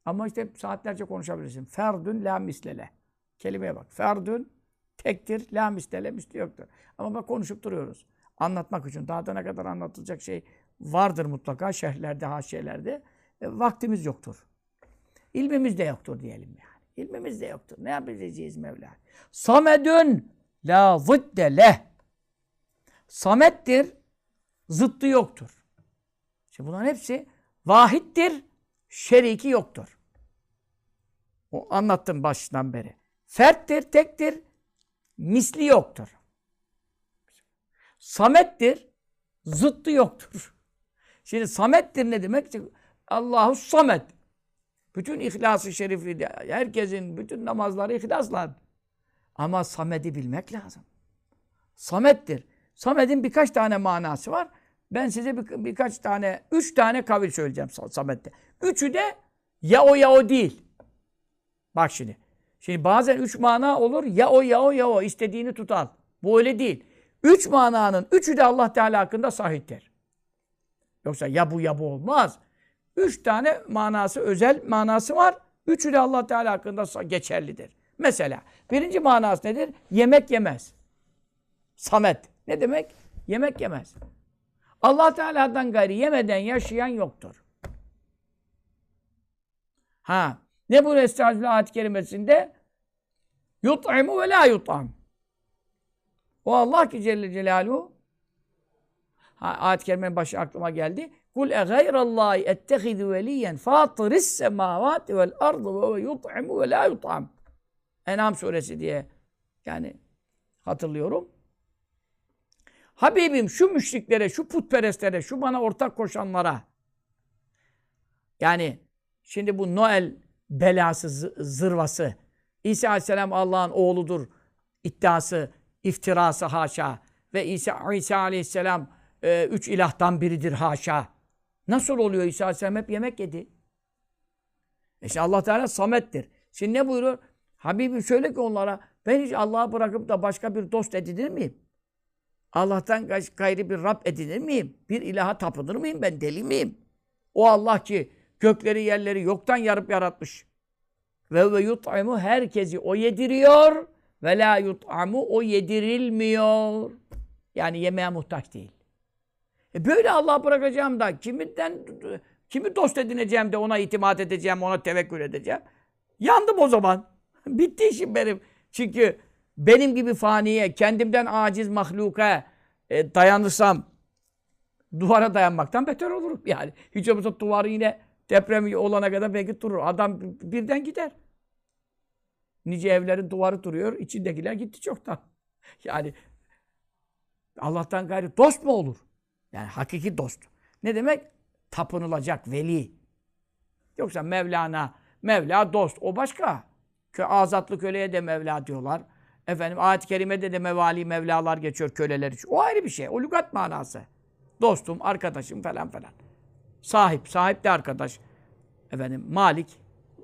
A: Ama işte saatlerce konuşabilirsin. Ferdün la mislele. Kelimeye bak. Ferdün tektir, la mislele, misli yoktur. Ama bak konuşup duruyoruz. Anlatmak için. Daha da ne kadar anlatılacak şey vardır mutlaka şerhlerde, haşiyelerde. E, vaktimiz yoktur. İlmimiz de yoktur diyelim yani. İlmimiz de yoktur. Ne yapacağız Mevla? Samedün la zıdde leh. Samettir, zıttı yoktur. Şimdi bunların hepsi vahittir, şeriki yoktur. O anlattım başından beri. Ferttir, tektir, misli yoktur. Samettir, zıttı yoktur. Şimdi samettir ne demek? Allahu samet. Bütün ihlası şerifi, herkesin bütün namazları ihlasla. Ama Samed'i bilmek lazım. Samettir. Samed'in birkaç tane manası var. Ben size bir, birkaç tane, üç tane kavil söyleyeceğim Samet'te. Üçü de ya o ya o değil. Bak şimdi. Şimdi bazen üç mana olur. Ya o ya o ya o. istediğini tut al. Bu öyle değil. Üç mananın üçü de Allah Teala hakkında sahiptir. Yoksa ya bu ya bu olmaz. Üç tane manası, özel manası var. Üçü de Allah Teala hakkında geçerlidir. Mesela birinci manası nedir? Yemek yemez. Samet. Ne demek? Yemek yemez. Allah Teala'dan gayri yemeden yaşayan yoktur. Ha. Ne bu Estağfirullah ayet kerimesinde? Yut'imu ve la yut'am. O Allah ki Celle Celaluhu ha, ayet kerimenin başı aklıma geldi. Kul e gayrallahi ettehidu veliyen fatiris semavati vel ardı ve yut'imu ve la yut'am. Enam suresi diye yani hatırlıyorum. Habibim şu müşriklere, şu putperestlere, şu bana ortak koşanlara yani şimdi bu Noel belası, zırvası, İsa Aleyhisselam Allah'ın oğludur iddiası, iftirası haşa ve İsa, İsa Aleyhisselam e, üç ilahtan biridir haşa. Nasıl oluyor İsa Aleyhisselam hep yemek yedi. İşte Allah Teala samettir. Şimdi ne buyuruyor? Habibim söyle ki onlara ben hiç Allah'ı bırakıp da başka bir dost edinir miyim? Allah'tan gayri bir Rab edinir miyim? Bir ilaha tapınır mıyım? Ben deli miyim? O Allah ki gökleri yerleri yoktan yarıp yaratmış. Ve ve yut'imu herkesi o yediriyor ve la yut'amu o yedirilmiyor. Yani yemeğe muhtaç değil. E böyle Allah bırakacağım da kiminden kimi dost edineceğim de ona itimat edeceğim, ona tevekkül edeceğim. Yandım o zaman. Bitti işim benim. Çünkü benim gibi faniye, kendimden aciz mahluka e, dayanırsam duvara dayanmaktan beter olurum yani. Hiç olmazsa duvarı yine deprem olana kadar belki durur. Adam birden gider. Nice evlerin duvarı duruyor, içindekiler gitti çoktan. Yani Allah'tan gayrı dost mu olur? Yani hakiki dost. Ne demek? Tapınılacak veli. Yoksa Mevlana, Mevla dost. O başka. Kö azatlı köleye de Mevla diyorlar. Efendim ayet-i kerimede de mevali mevlalar geçiyor köleler için. O ayrı bir şey. O lügat manası. Dostum, arkadaşım falan falan. Sahip, sahip de arkadaş. Efendim malik.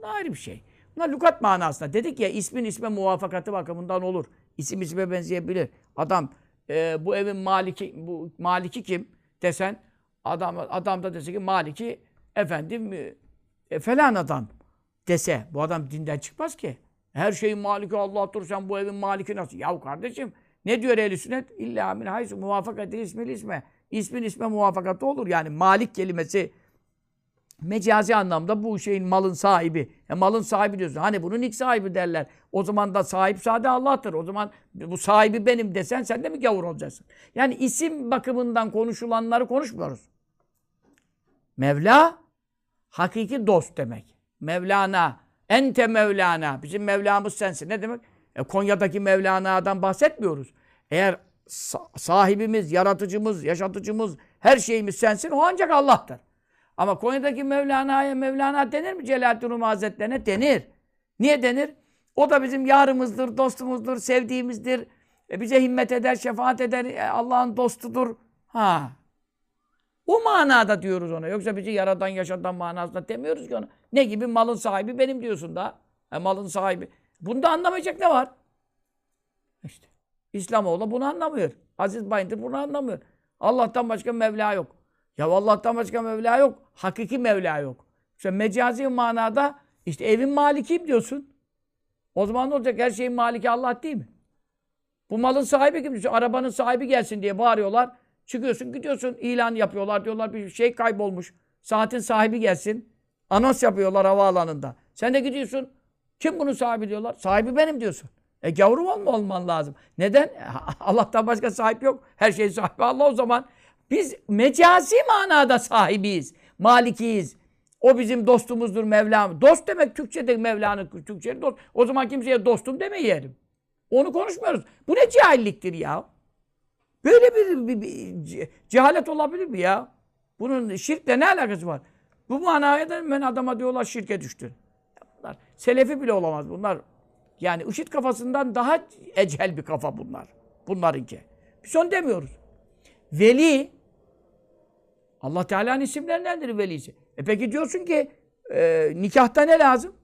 A: Bu ayrı bir şey. Bunlar lügat manasında. Dedik ya ismin isme muvafakatı bakımından olur. İsim isme benzeyebilir. Adam e, bu evin maliki bu maliki kim desen adam adam da dese ki maliki efendim e, e, falan adam dese bu adam dinden çıkmaz ki. Her şeyin maliki Allah'tır. Sen bu evin maliki nasıl? Yahu kardeşim ne diyor ehl sünnet? İlla min haysu muvafakati ismil isme. İsmin isme muvafakatı olur. Yani malik kelimesi mecazi anlamda bu şeyin malın sahibi. E malın sahibi diyorsun. Hani bunun ilk sahibi derler. O zaman da sahip sade Allah'tır. O zaman bu sahibi benim desen sen de mi gavur olacaksın? Yani isim bakımından konuşulanları konuşmuyoruz. Mevla hakiki dost demek. Mevlana Ente Mevlana. Bizim Mevlamız sensin. Ne demek? E, Konya'daki Mevlana'dan bahsetmiyoruz. Eğer sahibimiz, yaratıcımız, yaşatıcımız, her şeyimiz sensin, o ancak Allah'tır. Ama Konya'daki Mevlana'ya Mevlana denir mi Celalettin Rum Hazretlerine? Denir. Niye denir? O da bizim yarımızdır, dostumuzdur, sevdiğimizdir. E, bize himmet eder, şefaat eder, e, Allah'ın dostudur. Ha. O manada diyoruz ona. Yoksa bizi yaradan yaşatan manasında demiyoruz ki ona. Ne gibi malın sahibi benim diyorsun da. E, malın sahibi. Bunda anlamayacak ne var? İşte. İslamoğlu bunu anlamıyor. Aziz Bayındır bunu anlamıyor. Allah'tan başka Mevla yok. Ya Allah'tan başka Mevla yok. Hakiki Mevla yok. İşte mecazi manada işte evin malikiyim diyorsun. O zaman ne olacak? Her şeyin maliki Allah değil mi? Bu malın sahibi kim? Şu arabanın sahibi gelsin diye bağırıyorlar. Çıkıyorsun gidiyorsun ilan yapıyorlar diyorlar bir şey kaybolmuş. Saatin sahibi gelsin. Anons yapıyorlar havaalanında. Sen de gidiyorsun. Kim bunun sahibi diyorlar. Sahibi benim diyorsun. E gavrum olma olman lazım. Neden? Allah'tan başka sahip yok. Her şeyin sahibi Allah o zaman. Biz mecazi manada sahibiyiz. Malikiyiz. O bizim dostumuzdur Mevlam. Dost demek Türkçe'de Mevla'nın Türkçe'de dost. O zaman kimseye dostum demeyelim. Onu konuşmuyoruz. Bu ne cahilliktir ya? Böyle bir, bir, bir cehalet olabilir mi ya? Bunun şirkle ne alakası var? Bu manaya da ben adama diyorlar şirke düştün. Bunlar selefi bile olamaz bunlar. Yani IŞİD kafasından daha ecel bir kafa bunlar. Bunlarınki. Biz onu demiyoruz. Veli Allah Teala'nın isimlerindendir velisi. E peki diyorsun ki e, nikahta ne lazım?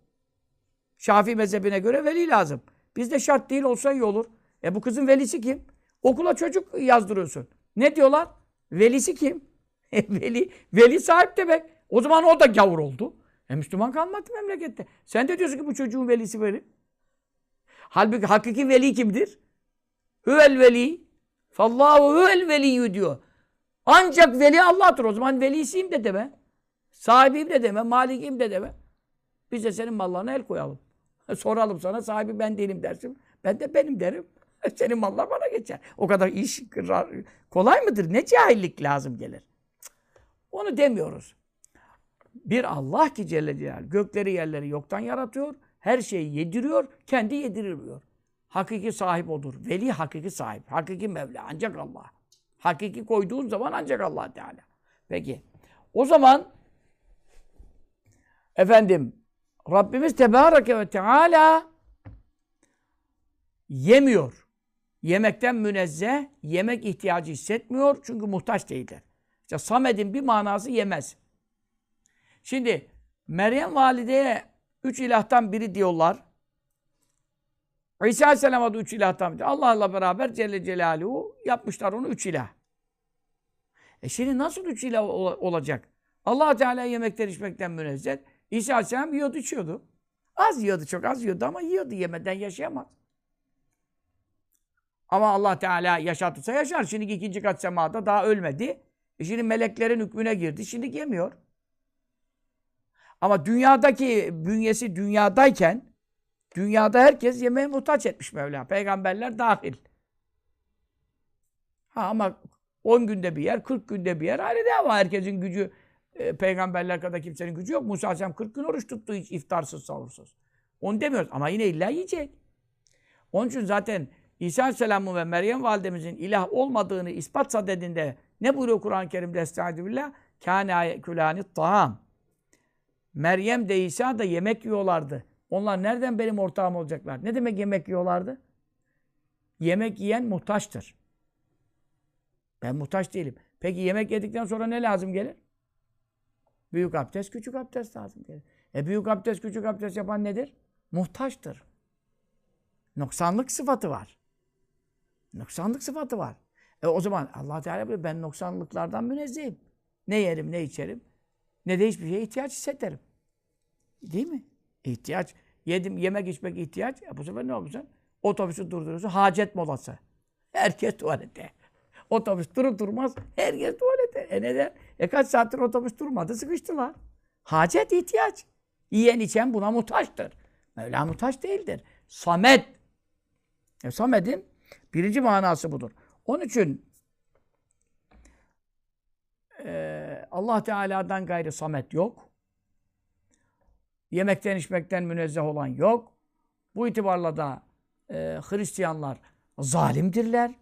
A: Şafii mezhebine göre veli lazım. Bizde şart değil olsa iyi olur. E bu kızın velisi kim? Okula çocuk yazdırıyorsun. Ne diyorlar? Velisi kim? E, veli, veli sahip demek. O zaman o da gavur oldu. E Müslüman kalmadı memlekette. Sen de diyorsun ki bu çocuğun velisi veli. Halbuki hakiki veli kimdir? Hüvel veli. Fallahu hüvel veliyyü diyor. Ancak veli Allah'tır. O zaman velisiyim de deme. Sahibiyim de deme. Malikiyim de deme. Biz de senin mallarına el koyalım. Soralım sana sahibi ben değilim dersin. Ben de benim derim. Senin mallar bana geçer. O kadar iş kolay mıdır? Ne cahillik lazım gelir. Onu demiyoruz. Bir Allah ki Celle Celal gökleri yerleri yoktan yaratıyor. Her şeyi yediriyor. Kendi yedirilmiyor. Hakiki sahip odur. Veli hakiki sahip. Hakiki Mevla. Ancak Allah. Hakiki koyduğun zaman ancak Allah Teala. Peki. O zaman efendim Rabbimiz Tebareke ve Teala yemiyor. Yemekten münezzeh, yemek ihtiyacı hissetmiyor çünkü muhtaç değildir. İşte Samed'in bir manası yemez. Şimdi Meryem valideye üç ilahtan biri diyorlar. İsa Aleyhisselam'a da üç ilahtan biri. Allah'la beraber Celle Celaluhu yapmışlar onu üç ilah. E şimdi nasıl üç ilah olacak? allah Teala yemekten içmekten münezzeh. İsa Aleyhisselam yiyordu içiyordu. Az yiyordu çok az yiyordu ama yiyordu yemeden yaşayamaz. Ama Allah Teala yaşatırsa yaşar. Şimdi ikinci kat semada daha ölmedi. E şimdi meleklerin hükmüne girdi. Şimdi yemiyor. Ama dünyadaki bünyesi dünyadayken dünyada herkes yemeğe muhtaç etmiş Mevla. Peygamberler dahil. Ha ama 10 günde bir yer, 40 günde bir yer ayrı ama herkesin gücü e, peygamberler kadar kimsenin gücü yok. Musa Aleyhisselam 40 gün oruç tuttu hiç iftarsız, savursuz. Onu demiyoruz ama yine illa yiyecek. Onun için zaten İsa Aleyhisselam'ın ve Meryem validemizin ilah olmadığını ispat sadedinde ne buyuruyor Kur'an-ı Kerim'de Estaizu billah? Kâne külâni taham. Meryem de İsa da yemek yiyorlardı. Onlar nereden benim ortağım olacaklar? Ne demek yemek yiyorlardı? Yemek yiyen muhtaçtır. Ben muhtaç değilim. Peki yemek yedikten sonra ne lazım gelir? Büyük abdest, küçük abdest lazım gelir. E büyük abdest, küçük abdest yapan nedir? Muhtaçtır. Noksanlık sıfatı var. Noksanlık sıfatı var. E o zaman Allah Teala diyor ben noksanlıklardan münezzehim. Ne yerim, ne içerim, ne de hiçbir şeye ihtiyaç hissederim. Değil mi? İhtiyaç. Yedim, yemek içmek ihtiyaç. E bu sefer ne yapacaksın? Otobüsü durduruyorsun. Hacet molası. Herkes tuvalete. Otobüs durup durmaz. Herkes tuvalete. E neden? E kaç saattir otobüs durmadı. Sıkıştılar. Hacet ihtiyaç. Yiyen içen buna muhtaçtır. Mevla muhtaç değildir. Samet. E, Samet'in birinci manası budur. Onun için Allah Teala'dan gayrı Samet yok. Yemekten içmekten münezzeh olan yok. Bu itibarla da e, Hristiyanlar zalimdirler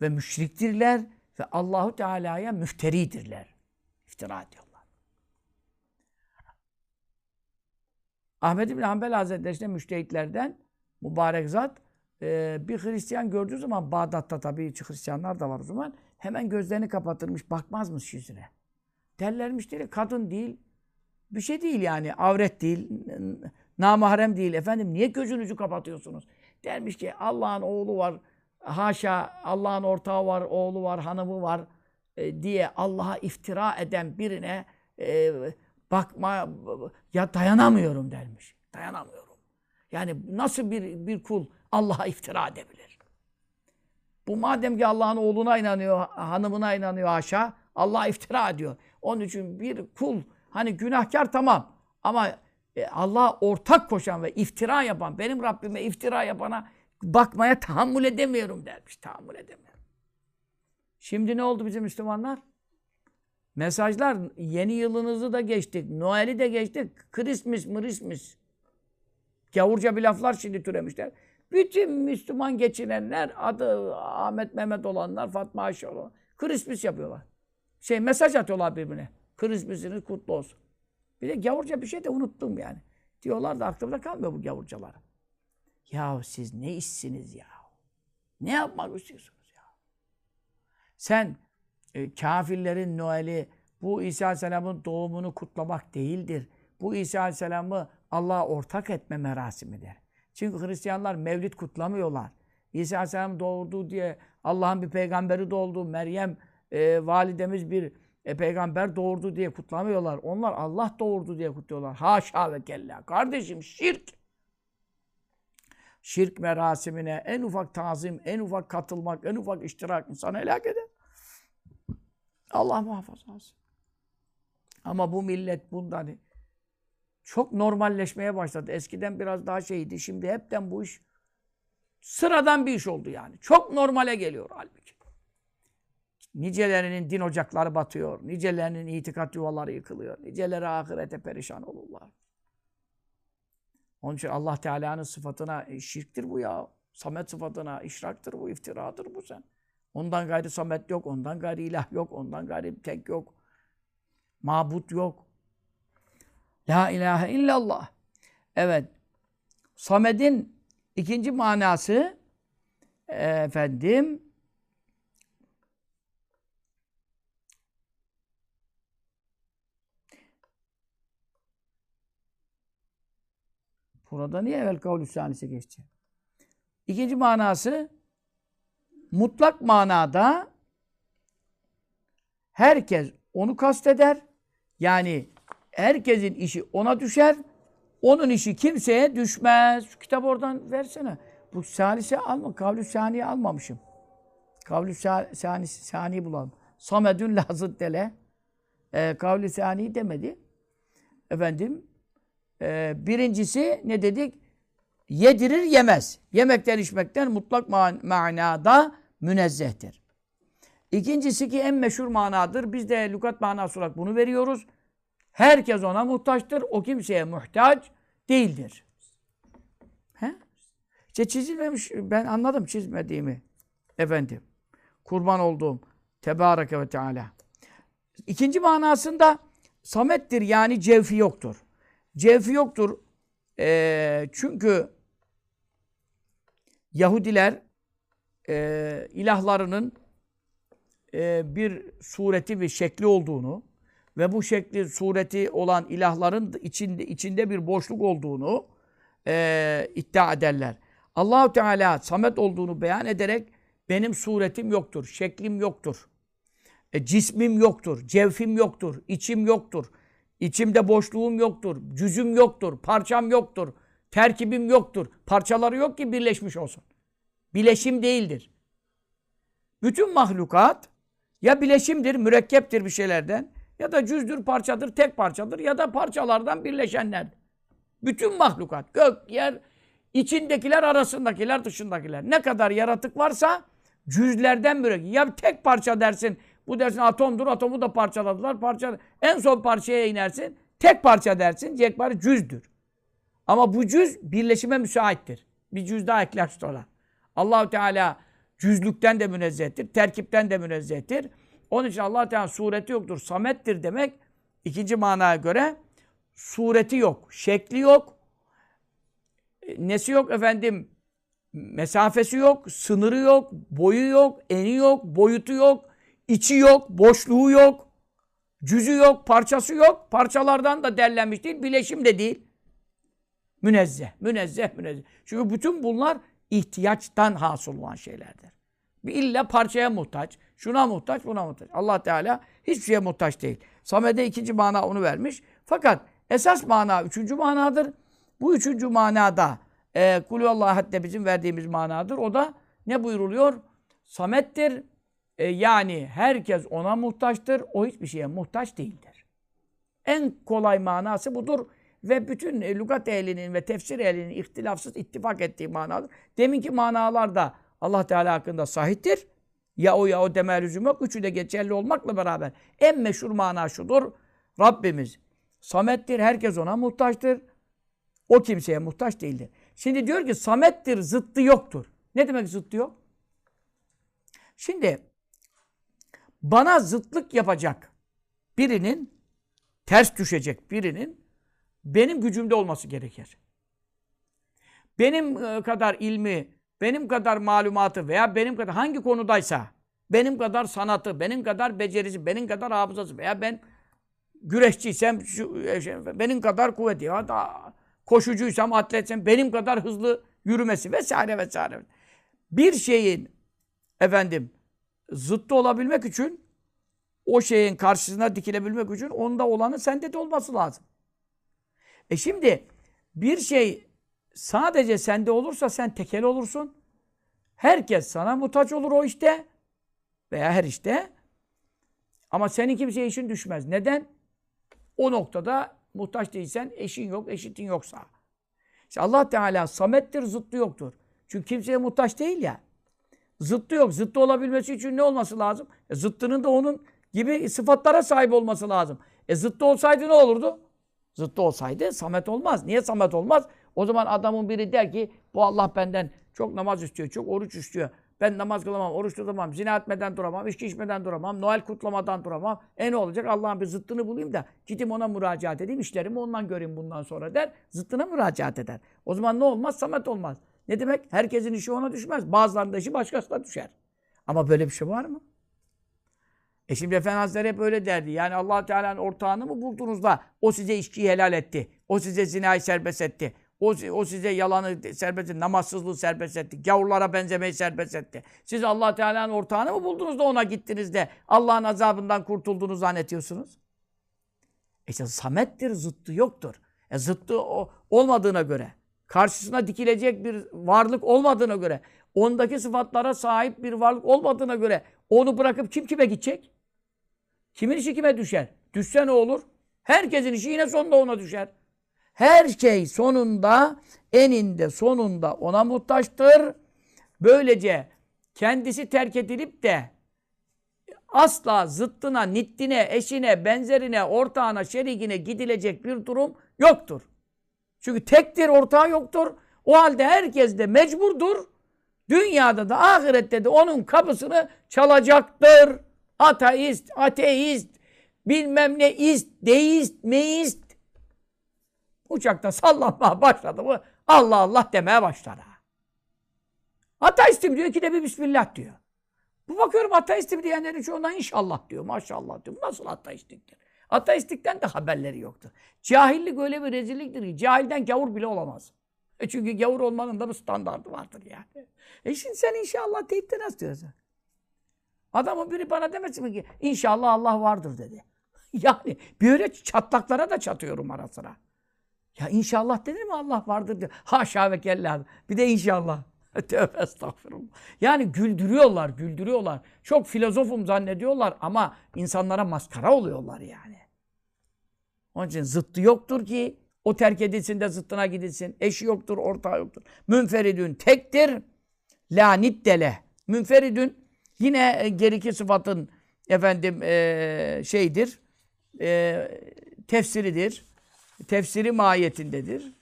A: ve müşriktirler ve Allahu Teala'ya müfteridirler. İftira ediyorlar. Ahmed bin Hanbel Hazretleri işte müştehitlerden mübarek zat e, bir Hristiyan gördüğü zaman Bağdat'ta tabii Hristiyanlar da var o zaman hemen gözlerini kapatırmış bakmazmış yüzüne. Derlermiş değil, kadın değil, bir şey değil yani. Avret değil, namahrem değil. Efendim niye gözünüzü kapatıyorsunuz? Dermiş ki Allah'ın oğlu var. Haşa Allah'ın ortağı var, oğlu var, hanımı var. e, diye Allah'a iftira eden birine e, bakma ya dayanamıyorum dermiş. Dayanamıyorum. Yani nasıl bir bir kul Allah'a iftira edebilir? Bu madem ki Allah'ın oğluna inanıyor, hanımına inanıyor haşa, Allah'a iftira ediyor. Onun için bir kul hani günahkar tamam ama e, Allah'a ortak koşan ve iftira yapan, benim Rabbime iftira yapana bakmaya tahammül edemiyorum dermiş. Tahammül edemiyorum. Şimdi ne oldu bizim Müslümanlar? Mesajlar yeni yılınızı da geçtik. Noel'i de geçtik. Christmas, Christmas. Gavurca bir laflar şimdi türemişler. Bütün Müslüman geçinenler adı Ahmet Mehmet olanlar, Fatma Ayşe olan Christmas yapıyorlar. Şey mesaj atıyorlar birbirine. Christmas'ınız kutlu olsun. Bir de gavurca bir şey de unuttum yani. Diyorlar da aklımda kalmıyor bu gavurcalar. Ya siz ne işsiniz ya? Ne yapmak istiyorsunuz ya? Sen e, kafirlerin Noel'i bu İsa Aleyhisselam'ın doğumunu kutlamak değildir. Bu İsa Aleyhisselam'ı Allah'a ortak etme merasimidir. Çünkü Hristiyanlar mevlid kutlamıyorlar. İsa Aleyhisselam doğdu diye Allah'ın bir peygamberi doğdu. Meryem e, validemiz bir e, peygamber doğurdu diye kutlamıyorlar. Onlar Allah doğurdu diye kutluyorlar. Haşa ve kella. Kardeşim şirk. Şirk merasimine en ufak tazim, en ufak katılmak, en ufak iştirak insanı helak eder. Allah muhafaza olsun. Ama bu millet bundan çok normalleşmeye başladı. Eskiden biraz daha şeydi. Şimdi hepten bu iş sıradan bir iş oldu yani. Çok normale geliyor halbuki. Nicelerinin din ocakları batıyor. Nicelerinin itikat yuvaları yıkılıyor. Niceleri ahirete perişan olurlar. Onun için Allah Teala'nın sıfatına şirktir bu ya. Samet sıfatına işraktır bu, iftiradır bu sen. Ondan gayri samet yok, ondan gayri ilah yok, ondan gayri tek yok. Mabut yok. La ilahe illallah. Evet. Samed'in ikinci manası efendim Burada niye evvel kavl sanisi geçti? İkinci manası mutlak manada herkes onu kasteder. Yani herkesin işi ona düşer. Onun işi kimseye düşmez. Şu kitabı oradan versene. Bu salise alma. Kavlü saniye almamışım. Kavlü sani, sani bulalım. Samedün lazıt dele. E, kavlü sani demedi. Efendim e, birincisi ne dedik? Yedirir yemez. Yemekten içmekten mutlak man manada münezzehtir. İkincisi ki en meşhur manadır. Biz de lügat manası olarak bunu veriyoruz. Herkes ona muhtaçtır. O kimseye muhtaç değildir. He? Çizilmemiş. Ben anladım çizmediğimi. Efendim. Kurban olduğum. Tebareke ve Teala. İkinci manasında samettir yani cevfi yoktur. Cevfi yoktur. E, çünkü Yahudiler e, ilahlarının e, bir sureti ve şekli olduğunu ve bu şekli, sureti olan ilahların içinde, içinde bir boşluk olduğunu e, iddia ederler. Allahu Teala samet olduğunu beyan ederek benim suretim yoktur, şeklim yoktur, e, cismim yoktur, cevfim yoktur, içim yoktur, içimde boşluğum yoktur, cüzüm yoktur, parçam yoktur, terkibim yoktur. Parçaları yok ki birleşmiş olsun. Bileşim değildir. Bütün mahlukat ya bileşimdir, mürekkeptir bir şeylerden ya da cüzdür, parçadır, tek parçadır ya da parçalardan birleşenler. Bütün mahlukat, gök, yer, içindekiler, arasındakiler, dışındakiler. Ne kadar yaratık varsa cüzlerden mürekkep. Ya tek parça dersin, bu dersin atomdur, atomu da parçaladılar, parça. En son parçaya inersin, tek parça dersin, yekpare cüzdür. Ama bu cüz birleşime müsaittir. Bir cüz daha ekler sonra. Allahu Teala cüzlükten de münezzehtir, terkipten de münezzehtir. Onun için Allah Teala sureti yoktur. Samettir demek ikinci manaya göre sureti yok, şekli yok. E, nesi yok efendim? Mesafesi yok, sınırı yok, boyu yok, eni yok, boyutu yok, içi yok, boşluğu yok, cüzü yok, parçası yok. Parçalardan da derlenmiş değil, bileşim de değil. Münezzeh, münezzeh, münezzeh. Çünkü bütün bunlar ihtiyaçtan hasıl olan şeylerdir. İlla parçaya muhtaç. Şuna muhtaç, buna muhtaç. Allah Teala hiçbir şeye muhtaç değil. Samed'e ikinci mana onu vermiş. Fakat esas mana üçüncü manadır. Bu üçüncü manada e, Kulüvallahu hatta bizim verdiğimiz manadır. O da ne buyuruluyor? Samettir. E, yani herkes ona muhtaçtır. O hiçbir şeye muhtaç değildir. En kolay manası budur. Ve bütün e, lügat ehlinin ve tefsir ehlinin ihtilafsız ittifak ettiği manadır. Deminki manalar da Allah Teala hakkında sahiptir. Ya o ya o deme lüzum yok. Üçü de geçerli olmakla beraber. En meşhur mana şudur. Rabbimiz Samettir. Herkes ona muhtaçtır. O kimseye muhtaç değildir. Şimdi diyor ki Samettir, zıttı yoktur. Ne demek zıttı yok? Şimdi bana zıtlık yapacak birinin, ters düşecek birinin benim gücümde olması gerekir. Benim e, kadar ilmi, benim kadar malumatı veya benim kadar hangi konudaysa, benim kadar sanatı, benim kadar becerisi, benim kadar hafızası veya ben güreşçiysem, şu, e, şey, benim kadar kuvveti, ya da koşucuysam, atletsem, benim kadar hızlı yürümesi vesaire vesaire. Bir şeyin efendim zıttı olabilmek için o şeyin karşısına dikilebilmek için onda olanı sende de olması lazım. E şimdi bir şey sadece sende olursa sen tekel olursun. Herkes sana muhtaç olur o işte veya her işte. Ama senin kimseye işin düşmez. Neden? O noktada muhtaç değilsen eşin yok, eşitin yoksa. İşte Allah Teala samettir, zıttı yoktur. Çünkü kimseye muhtaç değil ya. Zıttı yok. Zıttı olabilmesi için ne olması lazım? E, zıttının da onun gibi sıfatlara sahip olması lazım. E zıttı olsaydı ne olurdu? Zıttı olsaydı Samet olmaz. Niye Samet olmaz? O zaman adamın biri der ki bu Allah benden çok namaz istiyor, çok oruç istiyor. Ben namaz kılamam, oruç tutamam, zina etmeden duramam, içki içmeden duramam, Noel kutlamadan duramam. E ne olacak? Allah'ın bir zıttını bulayım da gideyim ona müracaat edeyim, işlerimi ondan göreyim bundan sonra der. Zıttına müracaat eder. O zaman ne olmaz? Samet olmaz. Ne demek? Herkesin işi ona düşmez. Bazılarının da işi başkasına düşer. Ama böyle bir şey var mı? E şimdi Efendi Hazretleri hep öyle derdi. Yani allah Teala'nın ortağını mı buldunuz da o size içkiyi helal etti? O size zinayı serbest etti? O, o size yalanı serbest etti, namazsızlığı serbest etti, gavurlara benzemeyi serbest etti. Siz allah Teala'nın ortağını mı buldunuz da ona gittiniz de Allah'ın azabından kurtulduğunu zannetiyorsunuz? E işte samettir, zıttı yoktur. E zıttı o, olmadığına göre, karşısına dikilecek bir varlık olmadığına göre, ondaki sıfatlara sahip bir varlık olmadığına göre onu bırakıp kim kime gidecek? Kimin işi kime düşer? Düşse ne olur? Herkesin işi yine sonunda ona düşer. Her şey sonunda, eninde sonunda ona muhtaçtır. Böylece kendisi terk edilip de asla zıttına, nittine, eşine, benzerine, ortağına, şerikine gidilecek bir durum yoktur. Çünkü tektir, ortağı yoktur. O halde herkes de mecburdur. Dünyada da ahirette de onun kapısını çalacaktır. Ateist, ateist, bilmem ne ist, deist, meist. Uçakta sallanmaya başladı mı Allah Allah demeye başlar. Ha. Ateistim diyor ki de bir Bismillah diyor. Bu bakıyorum ateistim diyenlerin çoğundan inşallah diyor, maşallah diyor. Nasıl ateistliktir? Ateistlikten de haberleri yoktur. Cahillik öyle bir rezilliktir ki cahilden gavur bile olamaz. E çünkü gavur olmanın da bir standartı vardır yani. E şimdi sen inşallah deyip de nasıl diyorsun? Adamın biri bana demesin mi ki inşallah Allah vardır dedi. yani böyle çatlaklara da çatıyorum ara sıra. Ya inşallah denir mi Allah vardır diyor. Haşa ve kella. Bir de inşallah. Tövbe estağfurullah. Yani güldürüyorlar, güldürüyorlar. Çok filozofum zannediyorlar ama insanlara maskara oluyorlar yani. Onun için zıttı yoktur ki o terk edilsin de zıttına gidilsin. Eşi yoktur, ortağı yoktur. Münferidün tektir. La niddele. Münferidün yine e, geriki sıfatın efendim e, şeydir. E, tefsiridir. Tefsiri mahiyetindedir.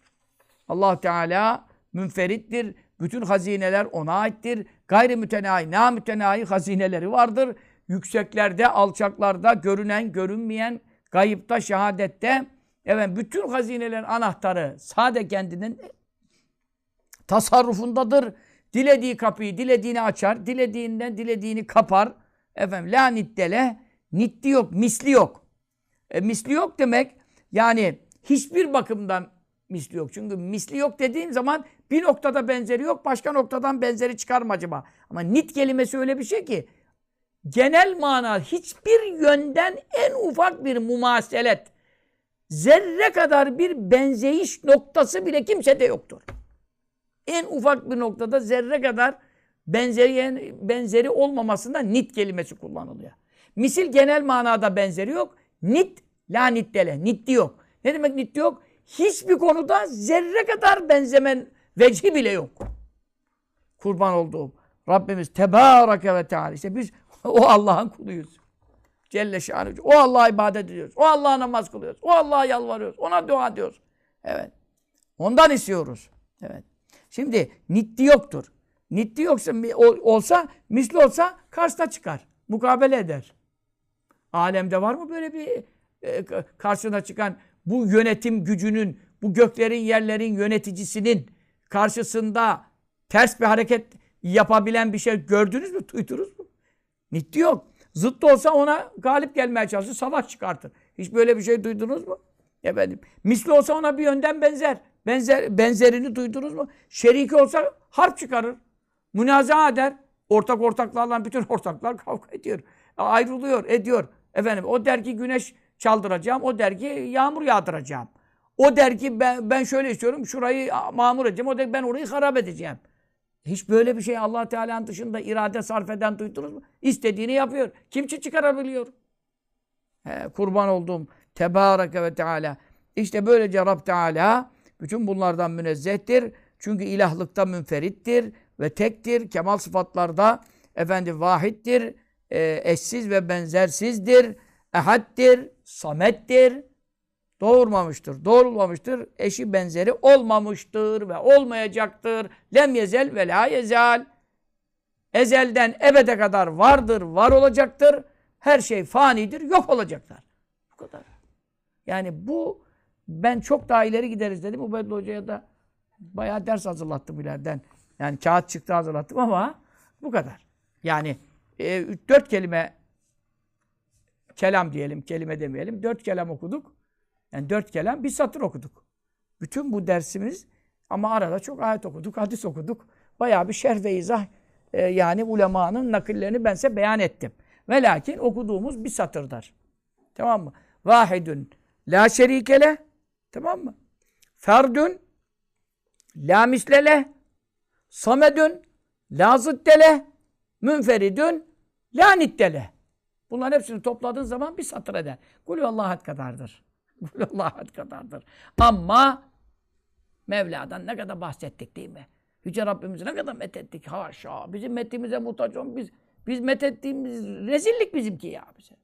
A: Allah Teala münferittir. Bütün hazineler ona aittir. Gayri mütenahi, na mütenahi hazineleri vardır. Yükseklerde, alçaklarda, görünen, görünmeyen, gayıpta, şehadette. Evet, bütün hazinelerin anahtarı sade kendinin tasarrufundadır. Dilediği kapıyı dilediğini açar, dilediğinden dilediğini kapar. Efendim la niddele, nitti yok, misli yok. E, misli yok demek yani hiçbir bakımdan misli yok. Çünkü misli yok dediğim zaman Bir noktada benzeri yok, başka noktadan benzeri çıkar mı acaba? Ama nit kelimesi öyle bir şey ki genel mana hiçbir yönden en ufak bir mumaselet, zerre kadar bir benzeyiş noktası bile kimsede yoktur. En ufak bir noktada zerre kadar benzeri, benzeri olmamasında nit kelimesi kullanılıyor. Misil genel manada benzeri yok. Nit, la nittele, nitti yok. Ne demek nitti yok? Hiçbir konuda zerre kadar benzemen vecihi bile yok. Kurban olduğum Rabbimiz Tebareke ve Teala. İşte biz o Allah'ın kuluyuz. Celle şanı. O Allah'a ibadet ediyoruz. O Allah'a namaz kılıyoruz. O Allah'a yalvarıyoruz. Ona dua ediyoruz. Evet. Ondan istiyoruz. Evet. Şimdi nitti yoktur. Nitti yoksa olsa, misli olsa karşıda çıkar. Mukabele eder. Alemde var mı böyle bir e, karşına çıkan bu yönetim gücünün, bu göklerin yerlerin yöneticisinin karşısında ters bir hareket yapabilen bir şey gördünüz mü, duydunuz mu? Nitti yok. Zıt olsa ona galip gelmeye çalışır, savaş çıkartır. Hiç böyle bir şey duydunuz mu? Efendim, misli olsa ona bir yönden benzer. Benzer benzerini duydunuz mu? Şeriki olsa harp çıkarır. Münaza eder. Ortak ortaklarla bütün ortaklar kavga ediyor. Ayrılıyor, ediyor. Efendim o der ki güneş çaldıracağım. O der ki yağmur yağdıracağım. O der ki ben, ben şöyle istiyorum. Şurayı mamur edeceğim. O der ben orayı harap edeceğim. Hiç böyle bir şey allah Teala'nın dışında irade sarf eden duydunuz mu? İstediğini yapıyor. Kim çıkarabiliyor? He, kurban olduğum Tebareke ve Teala. İşte böylece Rab Teala bütün bunlardan münezzehtir. Çünkü ilahlıkta münferittir ve tektir. Kemal sıfatlarda efendi vahittir. E, eşsiz ve benzersizdir. Ehaddir, samettir. Doğurmamıştır, doğrulmamıştır. Eşi benzeri olmamıştır ve olmayacaktır. Lem yezel ve la yezel. Ezelden ebede kadar vardır, var olacaktır. Her şey fanidir, yok olacaklar. Bu kadar. Yani bu ben çok daha ileri gideriz dedim. Ubeydullah Hoca'ya da bayağı ders hazırlattım ileriden. Yani kağıt çıktı hazırlattım ama bu kadar. Yani e, dört kelime kelam diyelim, kelime demeyelim. Dört kelam okuduk. Yani dört kelam bir satır okuduk. Bütün bu dersimiz ama arada çok ayet okuduk, hadis okuduk. Bayağı bir şerh ve izah e, yani ulemanın nakillerini ben size beyan ettim. Ve lakin okuduğumuz bir satırdır. Tamam mı? Vahidun la şerikele tamam mı? Ferdün la mislele samedün la zıddele münferidün la nittele. Bunların hepsini topladığın zaman bir satır eder. Kulü Allah kadardır. Kulü Allah kadardır. Ama Mevla'dan ne kadar bahsettik değil mi? Yüce Rabbimizi ne kadar methettik. Haşa. Bizim metimize muhtaç olun. Biz, biz methettiğimiz rezillik bizimki ya bize.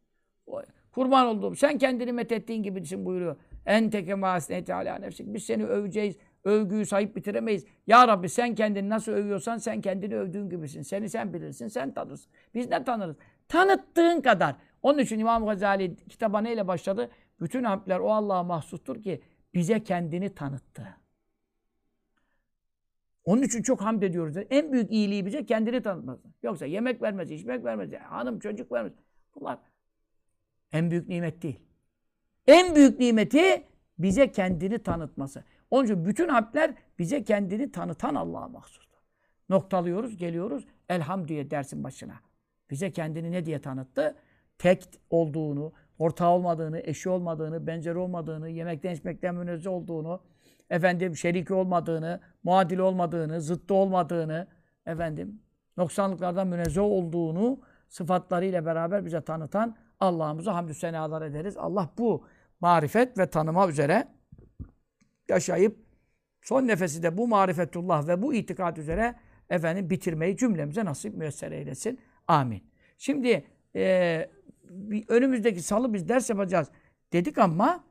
A: Kurban olduğum. Sen kendini methettiğin gibisin buyuruyor. En teke mahasneti ala nefsik. Biz seni öveceğiz. Övgüyü sahip bitiremeyiz. Ya Rabbi sen kendini nasıl övüyorsan sen kendini övdüğün gibisin. Seni sen bilirsin, sen tanırsın. Biz ne tanırız? Tanıttığın kadar. Onun için İmam Gazali kitaba neyle başladı? Bütün hamdler o Allah'a mahsustur ki bize kendini tanıttı. Onun için çok hamd ediyoruz. En büyük iyiliği bize kendini tanıtması. Yoksa yemek vermez, içmek vermez, hanım çocuk vermez. Bunlar en büyük nimet değil. En büyük nimeti bize kendini tanıtması. Onun için bütün harfler bize kendini tanıtan Allah'a mahsustur. Noktalıyoruz, geliyoruz. Elham diye dersin başına. Bize kendini ne diye tanıttı? Tek olduğunu, ortağı olmadığını, eşi olmadığını, benzeri olmadığını, yemekten içmekten münezzeh olduğunu, efendim şeriki olmadığını, muadili olmadığını, zıttı olmadığını, efendim noksanlıklardan münezzeh olduğunu sıfatlarıyla beraber bize tanıtan Allah'ımıza hamdü senalar ederiz. Allah bu marifet ve tanıma üzere yaşayıp son nefesi de bu marifetullah ve bu itikat üzere efendim bitirmeyi cümlemize nasip müyesser eylesin. Amin. Şimdi e, önümüzdeki salı biz ders yapacağız dedik ama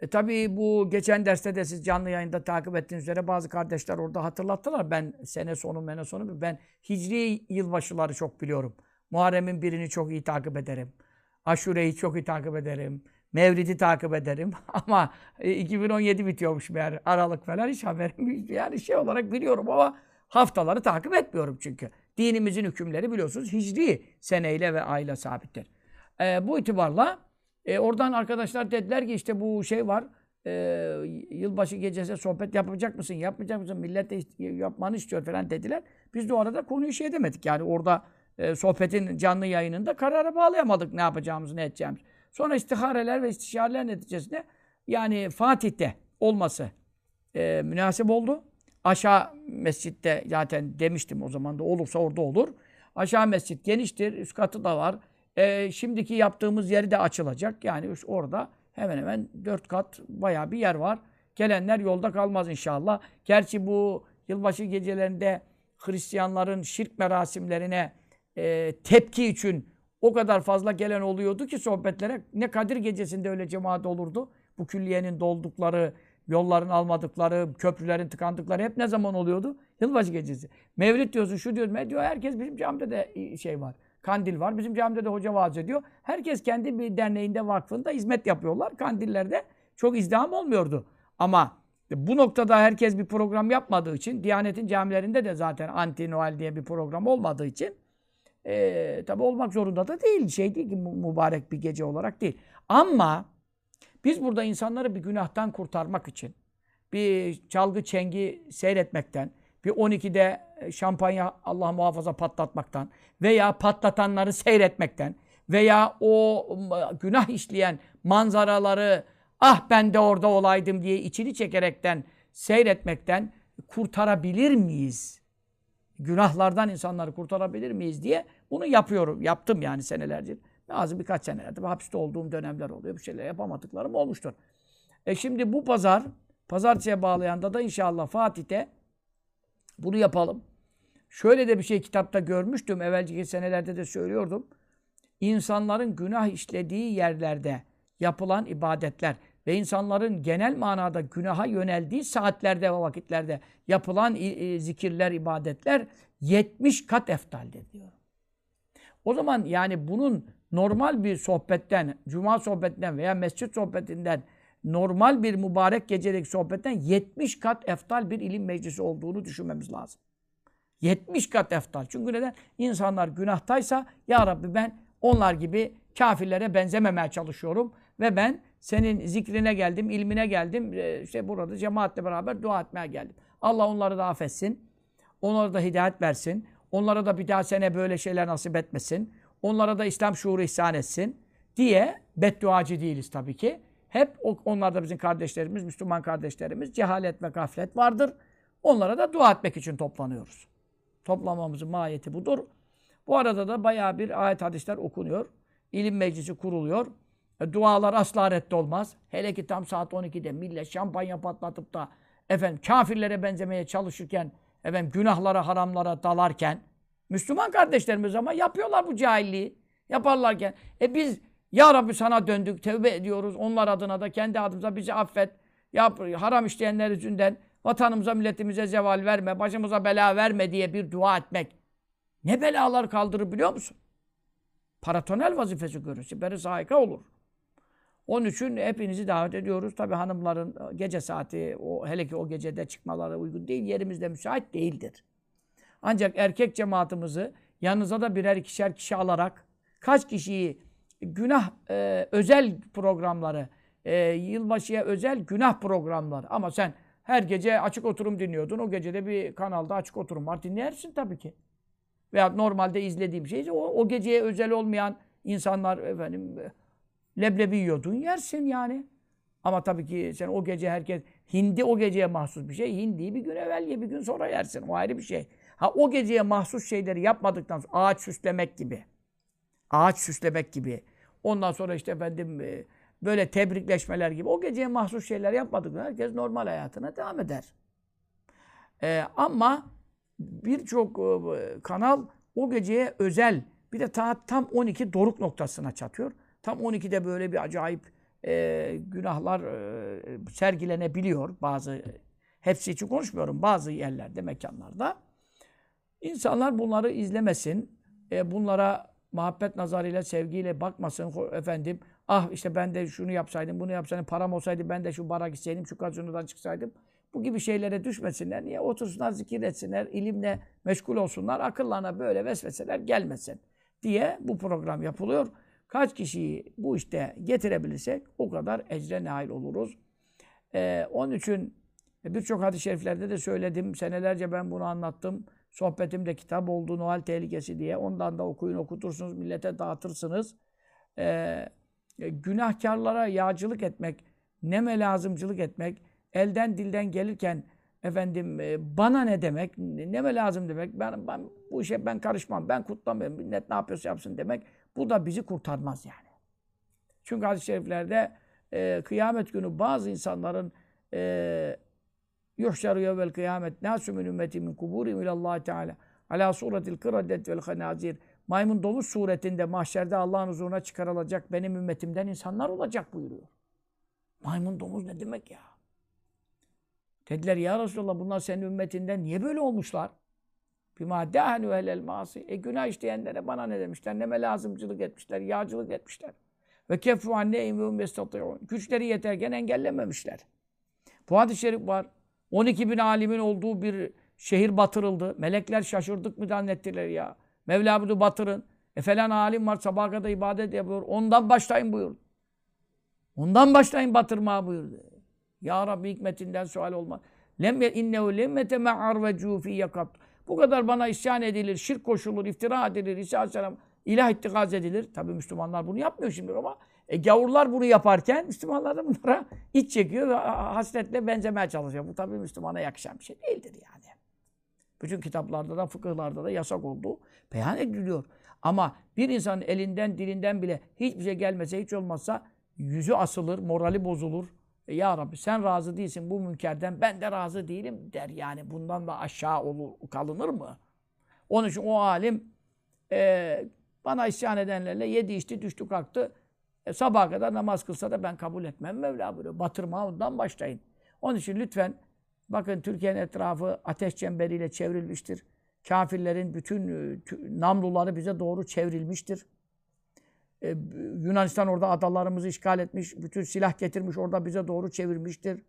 A: e, tabii bu geçen derste de siz canlı yayında takip ettiğiniz üzere bazı kardeşler orada hatırlattılar. Ben sene sonu, mene sonu, ben Hicri yılbaşıları çok biliyorum. Muharrem'in birini çok iyi takip ederim. Aşure'yi çok iyi takip ederim. Mevlid'i takip ederim. Ama 2017 e, bitiyormuş meğer Aralık falan hiç haberim yok. Yani şey olarak biliyorum ama haftaları takip etmiyorum çünkü. Dinimizin hükümleri biliyorsunuz hicri seneyle ve ayla sabittir. E, bu itibarla e, oradan arkadaşlar dediler ki işte bu şey var. e, yılbaşı gecesi sohbet yapacak mısın, yapmayacak mısın? Millet de yapmanı istiyor falan dediler. Biz de o arada konuyu şey edemedik. Yani orada e, sohbetin canlı yayınında karara bağlayamadık ne yapacağımızı, ne edeceğimizi. Sonra istihareler ve istişareler neticesinde yani Fatih'te olması e, münasip oldu. Aşağı mescitte zaten demiştim o zaman da olursa orada olur. Aşağı mescit geniştir, üst katı da var. E, şimdiki yaptığımız yeri de açılacak. Yani orada hemen hemen dört kat bayağı bir yer var. Gelenler yolda kalmaz inşallah. Gerçi bu yılbaşı gecelerinde Hristiyanların şirk merasimlerine e, tepki için o kadar fazla gelen oluyordu ki sohbetlere. Ne Kadir gecesinde öyle cemaat olurdu. Bu külliyenin doldukları, yolların almadıkları, köprülerin tıkandıkları hep ne zaman oluyordu? Yılbaşı gecesi. Mevlid diyorsun, şu diyorsun, ne diyor? Herkes bizim camide de şey var. Kandil var. Bizim camide de hoca vaaz ediyor. Herkes kendi bir derneğinde, vakfında hizmet yapıyorlar. Kandillerde çok izdiham olmuyordu. Ama bu noktada herkes bir program yapmadığı için, Diyanet'in camilerinde de zaten anti Noel diye bir program olmadığı için e, tabi olmak zorunda da değil. Şey değil ki mü- mübarek bir gece olarak değil. Ama biz burada insanları bir günahtan kurtarmak için, bir çalgı çengi seyretmekten, bir 12'de şampanya Allah muhafaza patlatmaktan veya patlatanları seyretmekten veya o günah işleyen manzaraları ah ben de orada olaydım diye içini çekerekten seyretmekten kurtarabilir miyiz? Günahlardan insanları kurtarabilir miyiz diye bunu yapıyorum. Yaptım yani senelerce. Bazı birkaç senelerde hapiste olduğum dönemler oluyor. Bir şeyler yapamadıklarım olmuştur. E şimdi bu pazar, pazartesiye bağlayanda da inşallah Fatih'te bunu yapalım. Şöyle de bir şey kitapta görmüştüm. Evvelki senelerde de söylüyordum. İnsanların günah işlediği yerlerde yapılan ibadetler ve insanların genel manada günaha yöneldiği saatlerde ve vakitlerde yapılan zikirler, ibadetler 70 kat eftaldir diyor. O zaman yani bunun normal bir sohbetten, cuma sohbetinden veya mescit sohbetinden normal bir mübarek gecedeki sohbetten 70 kat eftal bir ilim meclisi olduğunu düşünmemiz lazım. 70 kat eftal. Çünkü neden? İnsanlar günahtaysa ya Rabbi ben onlar gibi kafirlere benzememeye çalışıyorum ve ben senin zikrine geldim, ilmine geldim. Ee, işte burada cemaatle beraber dua etmeye geldim. Allah onları da affetsin. Onlara da hidayet versin. Onlara da bir daha sene böyle şeyler nasip etmesin. Onlara da İslam şuuru ihsan etsin diye bedduacı değiliz tabii ki. Hep onlar da bizim kardeşlerimiz, Müslüman kardeşlerimiz. Cehalet ve gaflet vardır. Onlara da dua etmek için toplanıyoruz. Toplamamızın mahiyeti budur. Bu arada da bayağı bir ayet hadisler okunuyor. İlim meclisi kuruluyor. E, dualar asla reddolmaz. Hele ki tam saat 12'de millet şampanya patlatıp da efendim kafirlere benzemeye çalışırken efendim günahlara, haramlara dalarken Müslüman kardeşlerimiz ama yapıyorlar bu cahilliği. Yaparlarken e biz ya Rabbi sana döndük, tevbe ediyoruz. Onlar adına da kendi adımıza bizi affet. Yap, haram işleyenler yüzünden vatanımıza, milletimize zeval verme, başımıza bela verme diye bir dua etmek. Ne belalar kaldırır biliyor musun? Paratonel vazifesi görür. Siperi sahika olur. Onun için hepinizi davet ediyoruz. Tabii hanımların gece saati, o hele ki o gecede çıkmaları uygun değil. Yerimizde müsait değildir. Ancak erkek cemaatimizi yanınıza da birer ikişer kişi alarak kaç kişiyi günah e, özel programları, e, yılbaşıya özel günah programları. Ama sen her gece açık oturum dinliyordun. O gecede bir kanalda açık oturum var. Dinlersin tabii ki. Veya normalde izlediğim şey o, o geceye özel olmayan insanlar efendim leblebi yiyordun yersin yani. Ama tabii ki sen o gece herkes hindi o geceye mahsus bir şey. Hindiyi bir gün evvel ye bir gün sonra yersin. O ayrı bir şey. Ha o geceye mahsus şeyleri yapmadıktan sonra ağaç süslemek gibi. Ağaç süslemek gibi. Ondan sonra işte efendim e, böyle tebrikleşmeler gibi. O geceye mahsus şeyler yapmadıktan herkes normal hayatına devam eder. Ee, ama birçok e, kanal o geceye özel bir de ta, tam 12 doruk noktasına çatıyor. Tam 12'de böyle bir acayip e, günahlar e, sergilenebiliyor bazı hepsi için konuşmuyorum bazı yerlerde mekanlarda. İnsanlar bunları izlemesin. E, bunlara muhabbet nazarıyla, sevgiyle bakmasın. Efendim, ah işte ben de şunu yapsaydım, bunu yapsaydım, param olsaydı ben de şu bara gitseydim, şu gazinodan çıksaydım. Bu gibi şeylere düşmesinler. Niye? Otursunlar, zikir etsinler, ilimle meşgul olsunlar. Akıllarına böyle vesveseler gelmesin diye bu program yapılıyor. Kaç kişiyi bu işte getirebilirsek o kadar ecre nail oluruz. Ee, onun için birçok hadis-i şeriflerde de söyledim. Senelerce ben bunu anlattım. Sohbetimde kitap oldu Noel tehlikesi diye. Ondan da okuyun okutursunuz, millete dağıtırsınız. Ee, günahkarlara yağcılık etmek, neme lazımcılık etmek, elden dilden gelirken efendim e, bana ne demek, neme lazım demek, ben, ben bu işe ben karışmam, ben kutlamıyorum, millet ne yapıyorsa yapsın demek, bu da bizi kurtarmaz yani. Çünkü hadis-i şeriflerde e, kıyamet günü bazı insanların e, yuhşaru yevvel kıyamet nâsü min ümmeti min kuburim ilallahi teâlâ alâ suretil kıradet vel hanazir maymun domuz suretinde mahşerde Allah'ın huzuruna çıkarılacak benim ümmetimden insanlar olacak buyuruyor. Maymun domuz ne demek ya? Dediler ya Resulallah bunlar senin ümmetinden niye böyle olmuşlar? Bima dâhenü ehlel mâsi. E günah işleyenlere bana ne demişler? Neme lazımcılık etmişler, yağcılık etmişler. Ve kefu anne imûm yestatî'ûn. Güçleri yeterken engellememişler. Bu hadis-i şerif var. 12 bin alimin olduğu bir şehir batırıldı. Melekler şaşırdık mı zannettiler ya. Mevla bunu batırın. E falan alim var sabaha kadar ibadet yapıyor. Ondan başlayın buyurdu. Ondan başlayın batırmaya buyurdu. Ya Rabbi hikmetinden sual olmaz. Lem innehu lemmete me'ar ve cufi. Bu kadar bana isyan edilir, şirk koşulur, iftira edilir, İsa Aleyhisselam ilah ittikaz edilir. Tabi Müslümanlar bunu yapmıyor şimdi ama e, gavurlar bunu yaparken Müslümanlar da bunlara iç çekiyor ve hasretle benzemeye çalışıyor. Bu tabi Müslümana yakışan bir şey değildir yani. Bütün kitaplarda da, fıkıhlarda da yasak olduğu beyan ediliyor. Ama bir insanın elinden, dilinden bile hiçbir şey gelmese, hiç olmazsa yüzü asılır, morali bozulur. E, ya Rabbi sen razı değilsin bu münkerden, ben de razı değilim der. Yani bundan da aşağı olur, kalınır mı? Onun için o alim e, bana isyan edenlerle yedi içti, düştü kalktı. E, sabaha kadar namaz kılsa da ben kabul etmem Mevla buyuruyor. Batırma ondan başlayın. Onun için lütfen bakın Türkiye'nin etrafı ateş çemberiyle çevrilmiştir. Kafirlerin bütün e, namluları bize doğru çevrilmiştir. Ee, Yunanistan orada adalarımızı işgal etmiş, bütün silah getirmiş, orada bize doğru çevirmiştir.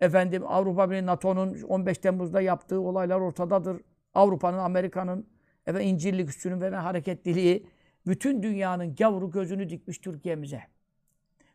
A: Efendim Avrupa Birliği NATO'nun 15 Temmuz'da yaptığı olaylar ortadadır. Avrupa'nın, Amerika'nın, efendim İncirlik üstünün veren hareketliliği, bütün dünyanın gavuru gözünü dikmiş Türkiye'mize.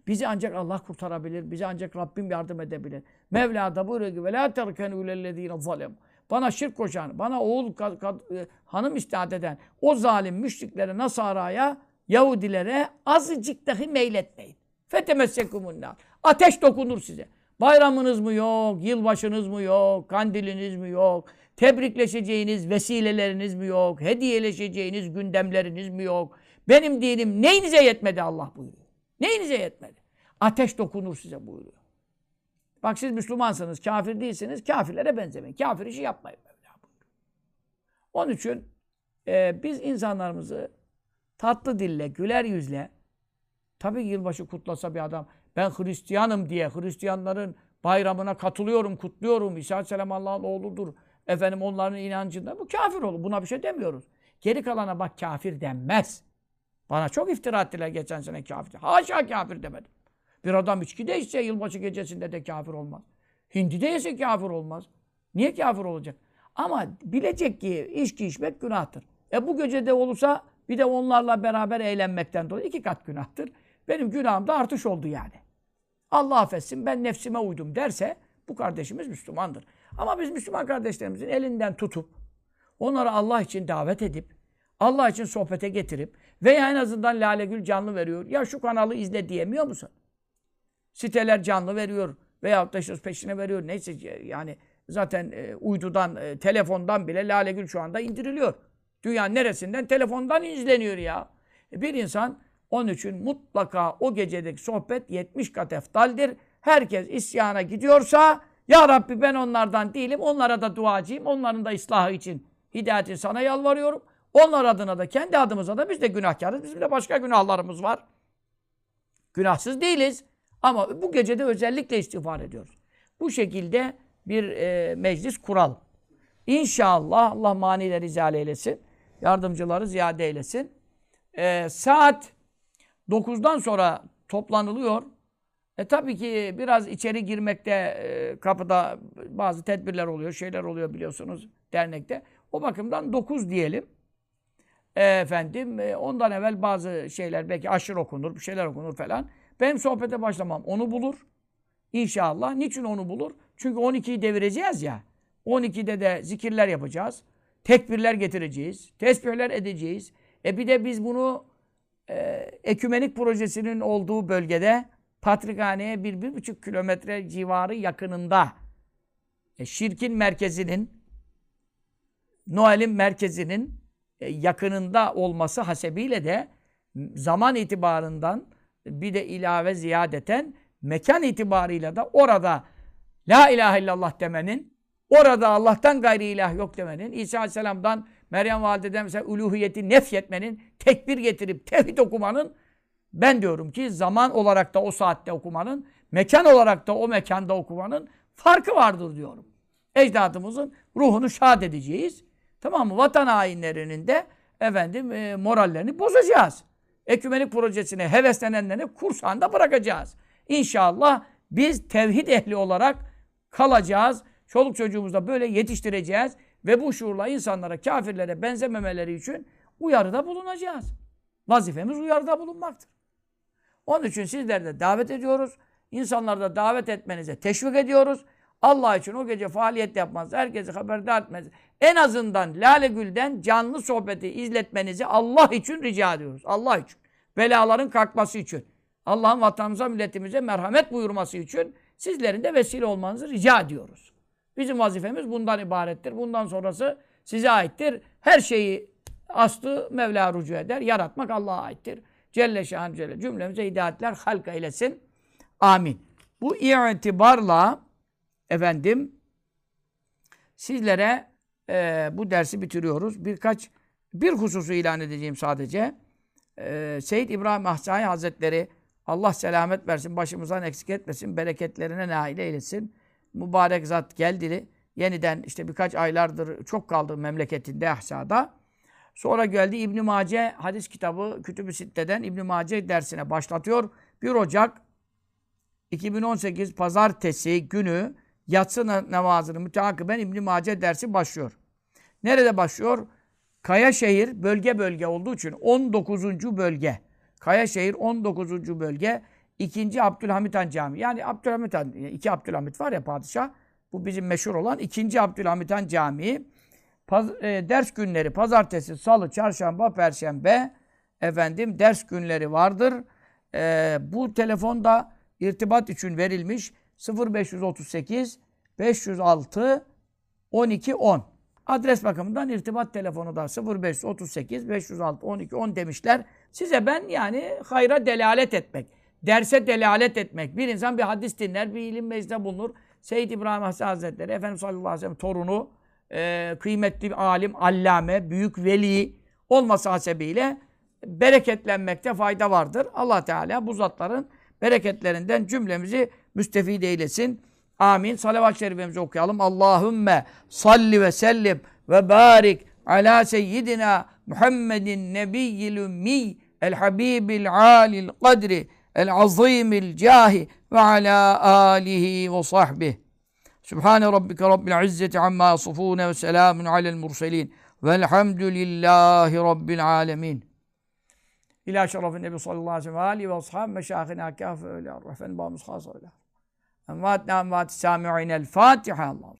A: Bizi ancak Allah kurtarabilir. Bizi ancak Rabbim yardım edebilir. Mevla da buyuruyor ki وَلَا تَرْكَنُوا اُلَلَّذ۪ينَ ظَلَمُوا Bana şirk koşan, bana oğul, kad, kad, e, hanım istihat eden o zalim müşriklere, Nasara'ya, Yahudilere azıcık dahi meyletmeyin. Fetemessekumunnar. Ateş dokunur size. Bayramınız mı yok, yılbaşınız mı yok, kandiliniz mi yok, tebrikleşeceğiniz vesileleriniz mi yok, hediyeleşeceğiniz gündemleriniz mi yok? benim dinim neyinize yetmedi Allah buyuruyor. Neyinize yetmedi? Ateş dokunur size buyuruyor. Bak siz Müslümansınız, kafir değilsiniz, kafirlere benzemeyin. Kafir işi yapmayın Mevla buyuruyor. Onun için e, biz insanlarımızı tatlı dille, güler yüzle, tabii yılbaşı kutlasa bir adam, ben Hristiyanım diye, Hristiyanların bayramına katılıyorum, kutluyorum, İsa Aleyhisselam Allah'ın oğludur, efendim onların inancında, bu kafir olur. Buna bir şey demiyoruz. Geri kalana bak kafir denmez. Bana çok iftira ettiler geçen sene kafir. Haşa kafir demedim. Bir adam içki de içse yılbaşı gecesinde de kafir olmaz. Hindi de yese kafir olmaz. Niye kafir olacak? Ama bilecek ki içki içmek günahtır. E bu gecede olursa bir de onlarla beraber eğlenmekten dolayı iki kat günahtır. Benim günahım da artış oldu yani. Allah affetsin ben nefsime uydum derse bu kardeşimiz Müslümandır. Ama biz Müslüman kardeşlerimizin elinden tutup onları Allah için davet edip Allah için sohbete getirip veya en azından Lale Gül canlı veriyor. Ya şu kanalı izle diyemiyor musun? Siteler canlı veriyor veya da işte peşine veriyor. Neyse yani zaten e, uydudan, e, telefondan bile Lale Gül şu anda indiriliyor. Dünyanın neresinden? Telefondan izleniyor ya. E bir insan onun için mutlaka o gecedeki sohbet 70 kat eftaldir. Herkes isyana gidiyorsa ya Rabbi ben onlardan değilim. Onlara da duacıyım. Onların da ıslahı için hidayeti sana yalvarıyorum. Onlar adına da kendi adımıza da biz de günahkarız. Bizim de başka günahlarımız var. Günahsız değiliz. Ama bu gecede özellikle istiğfar ediyoruz. Bu şekilde bir e, meclis kuralım. İnşallah Allah manileri izale eylesin. Yardımcıları ziyade eylesin. E, saat 9'dan sonra toplanılıyor. E tabii ki biraz içeri girmekte e, kapıda bazı tedbirler oluyor, şeyler oluyor biliyorsunuz dernekte. O bakımdan 9 diyelim. Efendim e, ondan evvel bazı şeyler belki aşırı okunur, bir şeyler okunur falan. Benim sohbete başlamam onu bulur. İnşallah. Niçin onu bulur? Çünkü 12'yi devireceğiz ya. 12'de de zikirler yapacağız. Tekbirler getireceğiz. Tesbihler edeceğiz. E bir de biz bunu e, ekümenik projesinin olduğu bölgede Patrikhane'ye bir, bir buçuk kilometre civarı yakınında e, şirkin merkezinin Noel'in merkezinin yakınında olması hasebiyle de zaman itibarından bir de ilave ziyadeten mekan itibarıyla da orada La ilahe illallah demenin, orada Allah'tan gayri ilah yok demenin, İsa Aleyhisselam'dan Meryem Valideden mesela uluhiyeti nefyetmenin, tekbir getirip tevhid okumanın ben diyorum ki zaman olarak da o saatte okumanın, mekan olarak da o mekanda okumanın farkı vardır diyorum. Ecdadımızın ruhunu şad edeceğiz. Tamam mı? Vatan hainlerinin de efendim e, morallerini bozacağız. Ekümenik projesine heveslenenlerini kursağında bırakacağız. İnşallah biz tevhid ehli olarak kalacağız. Çoluk çocuğumuzu da böyle yetiştireceğiz. Ve bu şuurla insanlara, kafirlere benzememeleri için uyarıda bulunacağız. Vazifemiz uyarıda bulunmaktır. Onun için sizleri de davet ediyoruz. İnsanları da davet etmenize teşvik ediyoruz. Allah için o gece faaliyet yapmanız, herkesi haberdar etmeniz, en azından Lale Gül'den canlı sohbeti izletmenizi Allah için rica ediyoruz. Allah için. Belaların kalkması için. Allah'ın vatanımıza, milletimize merhamet buyurması için sizlerin de vesile olmanızı rica ediyoruz. Bizim vazifemiz bundan ibarettir. Bundan sonrası size aittir. Her şeyi aslı Mevla rucu eder. Yaratmak Allah'a aittir. Celle şan Celle cümlemize hidayetler halk eylesin. Amin. Bu itibarla efendim sizlere e, bu dersi bitiriyoruz. Birkaç bir hususu ilan edeceğim sadece. E, Seyyid İbrahim Ahsai Hazretleri Allah selamet versin, başımızdan eksik etmesin, bereketlerine nail eylesin. Mübarek zat geldi. Yeniden işte birkaç aylardır çok kaldı memleketinde Ahsa'da. Sonra geldi İbn Mace hadis kitabı Kütüb-ü Sitte'den İbn Mace dersine başlatıyor. 1 Ocak 2018 pazartesi günü yatsı namazını müteakiben İbn Mace dersi başlıyor. Nerede başlıyor? Kayaşehir bölge bölge olduğu için 19. bölge. Kayaşehir 19. bölge 2. Abdülhamit Han Camii. Yani Abdülhamit Han, iki Abdülhamit var ya padişah. Bu bizim meşhur olan 2. Abdülhamit Han Camii. Paz, e, ders günleri pazartesi, salı, çarşamba, perşembe efendim ders günleri vardır. E, bu telefonda irtibat için verilmiş 0538 506 12 10. Adres bakımından irtibat telefonu da 0538 506 12 10 demişler. Size ben yani hayra delalet etmek, derse delalet etmek. Bir insan bir hadis dinler, bir ilim meclisinde bulunur. Seyyid İbrahim Hasan Hazretleri, Efendimiz sallallahu aleyhi ve sellem torunu, e, kıymetli bir alim, allame, büyük veli olması hasebiyle bereketlenmekte fayda vardır. Allah Teala bu zatların bereketlerinden cümlemizi müstefid eylesin. Amin. Salavat-ı şerifemizi okuyalım. Allahümme salli ve sellim ve barik ala seyyidina Muhammedin nebiyyil ümmi el habibil alil kadri el azimil cahi ve ala alihi ve sahbihi. Sübhane rabbike rabbil izzeti amma yasifune ve selamun alel murselin. Velhamdülillahi rabbil alemin. İlâ şerefin Nebi sallallahu aleyhi ve sellem ve ashâb meşâhine kâfe öyle. Efendim babamız khâs öyle. Envâtna envâti sâmi'ine el Fatiha. Allah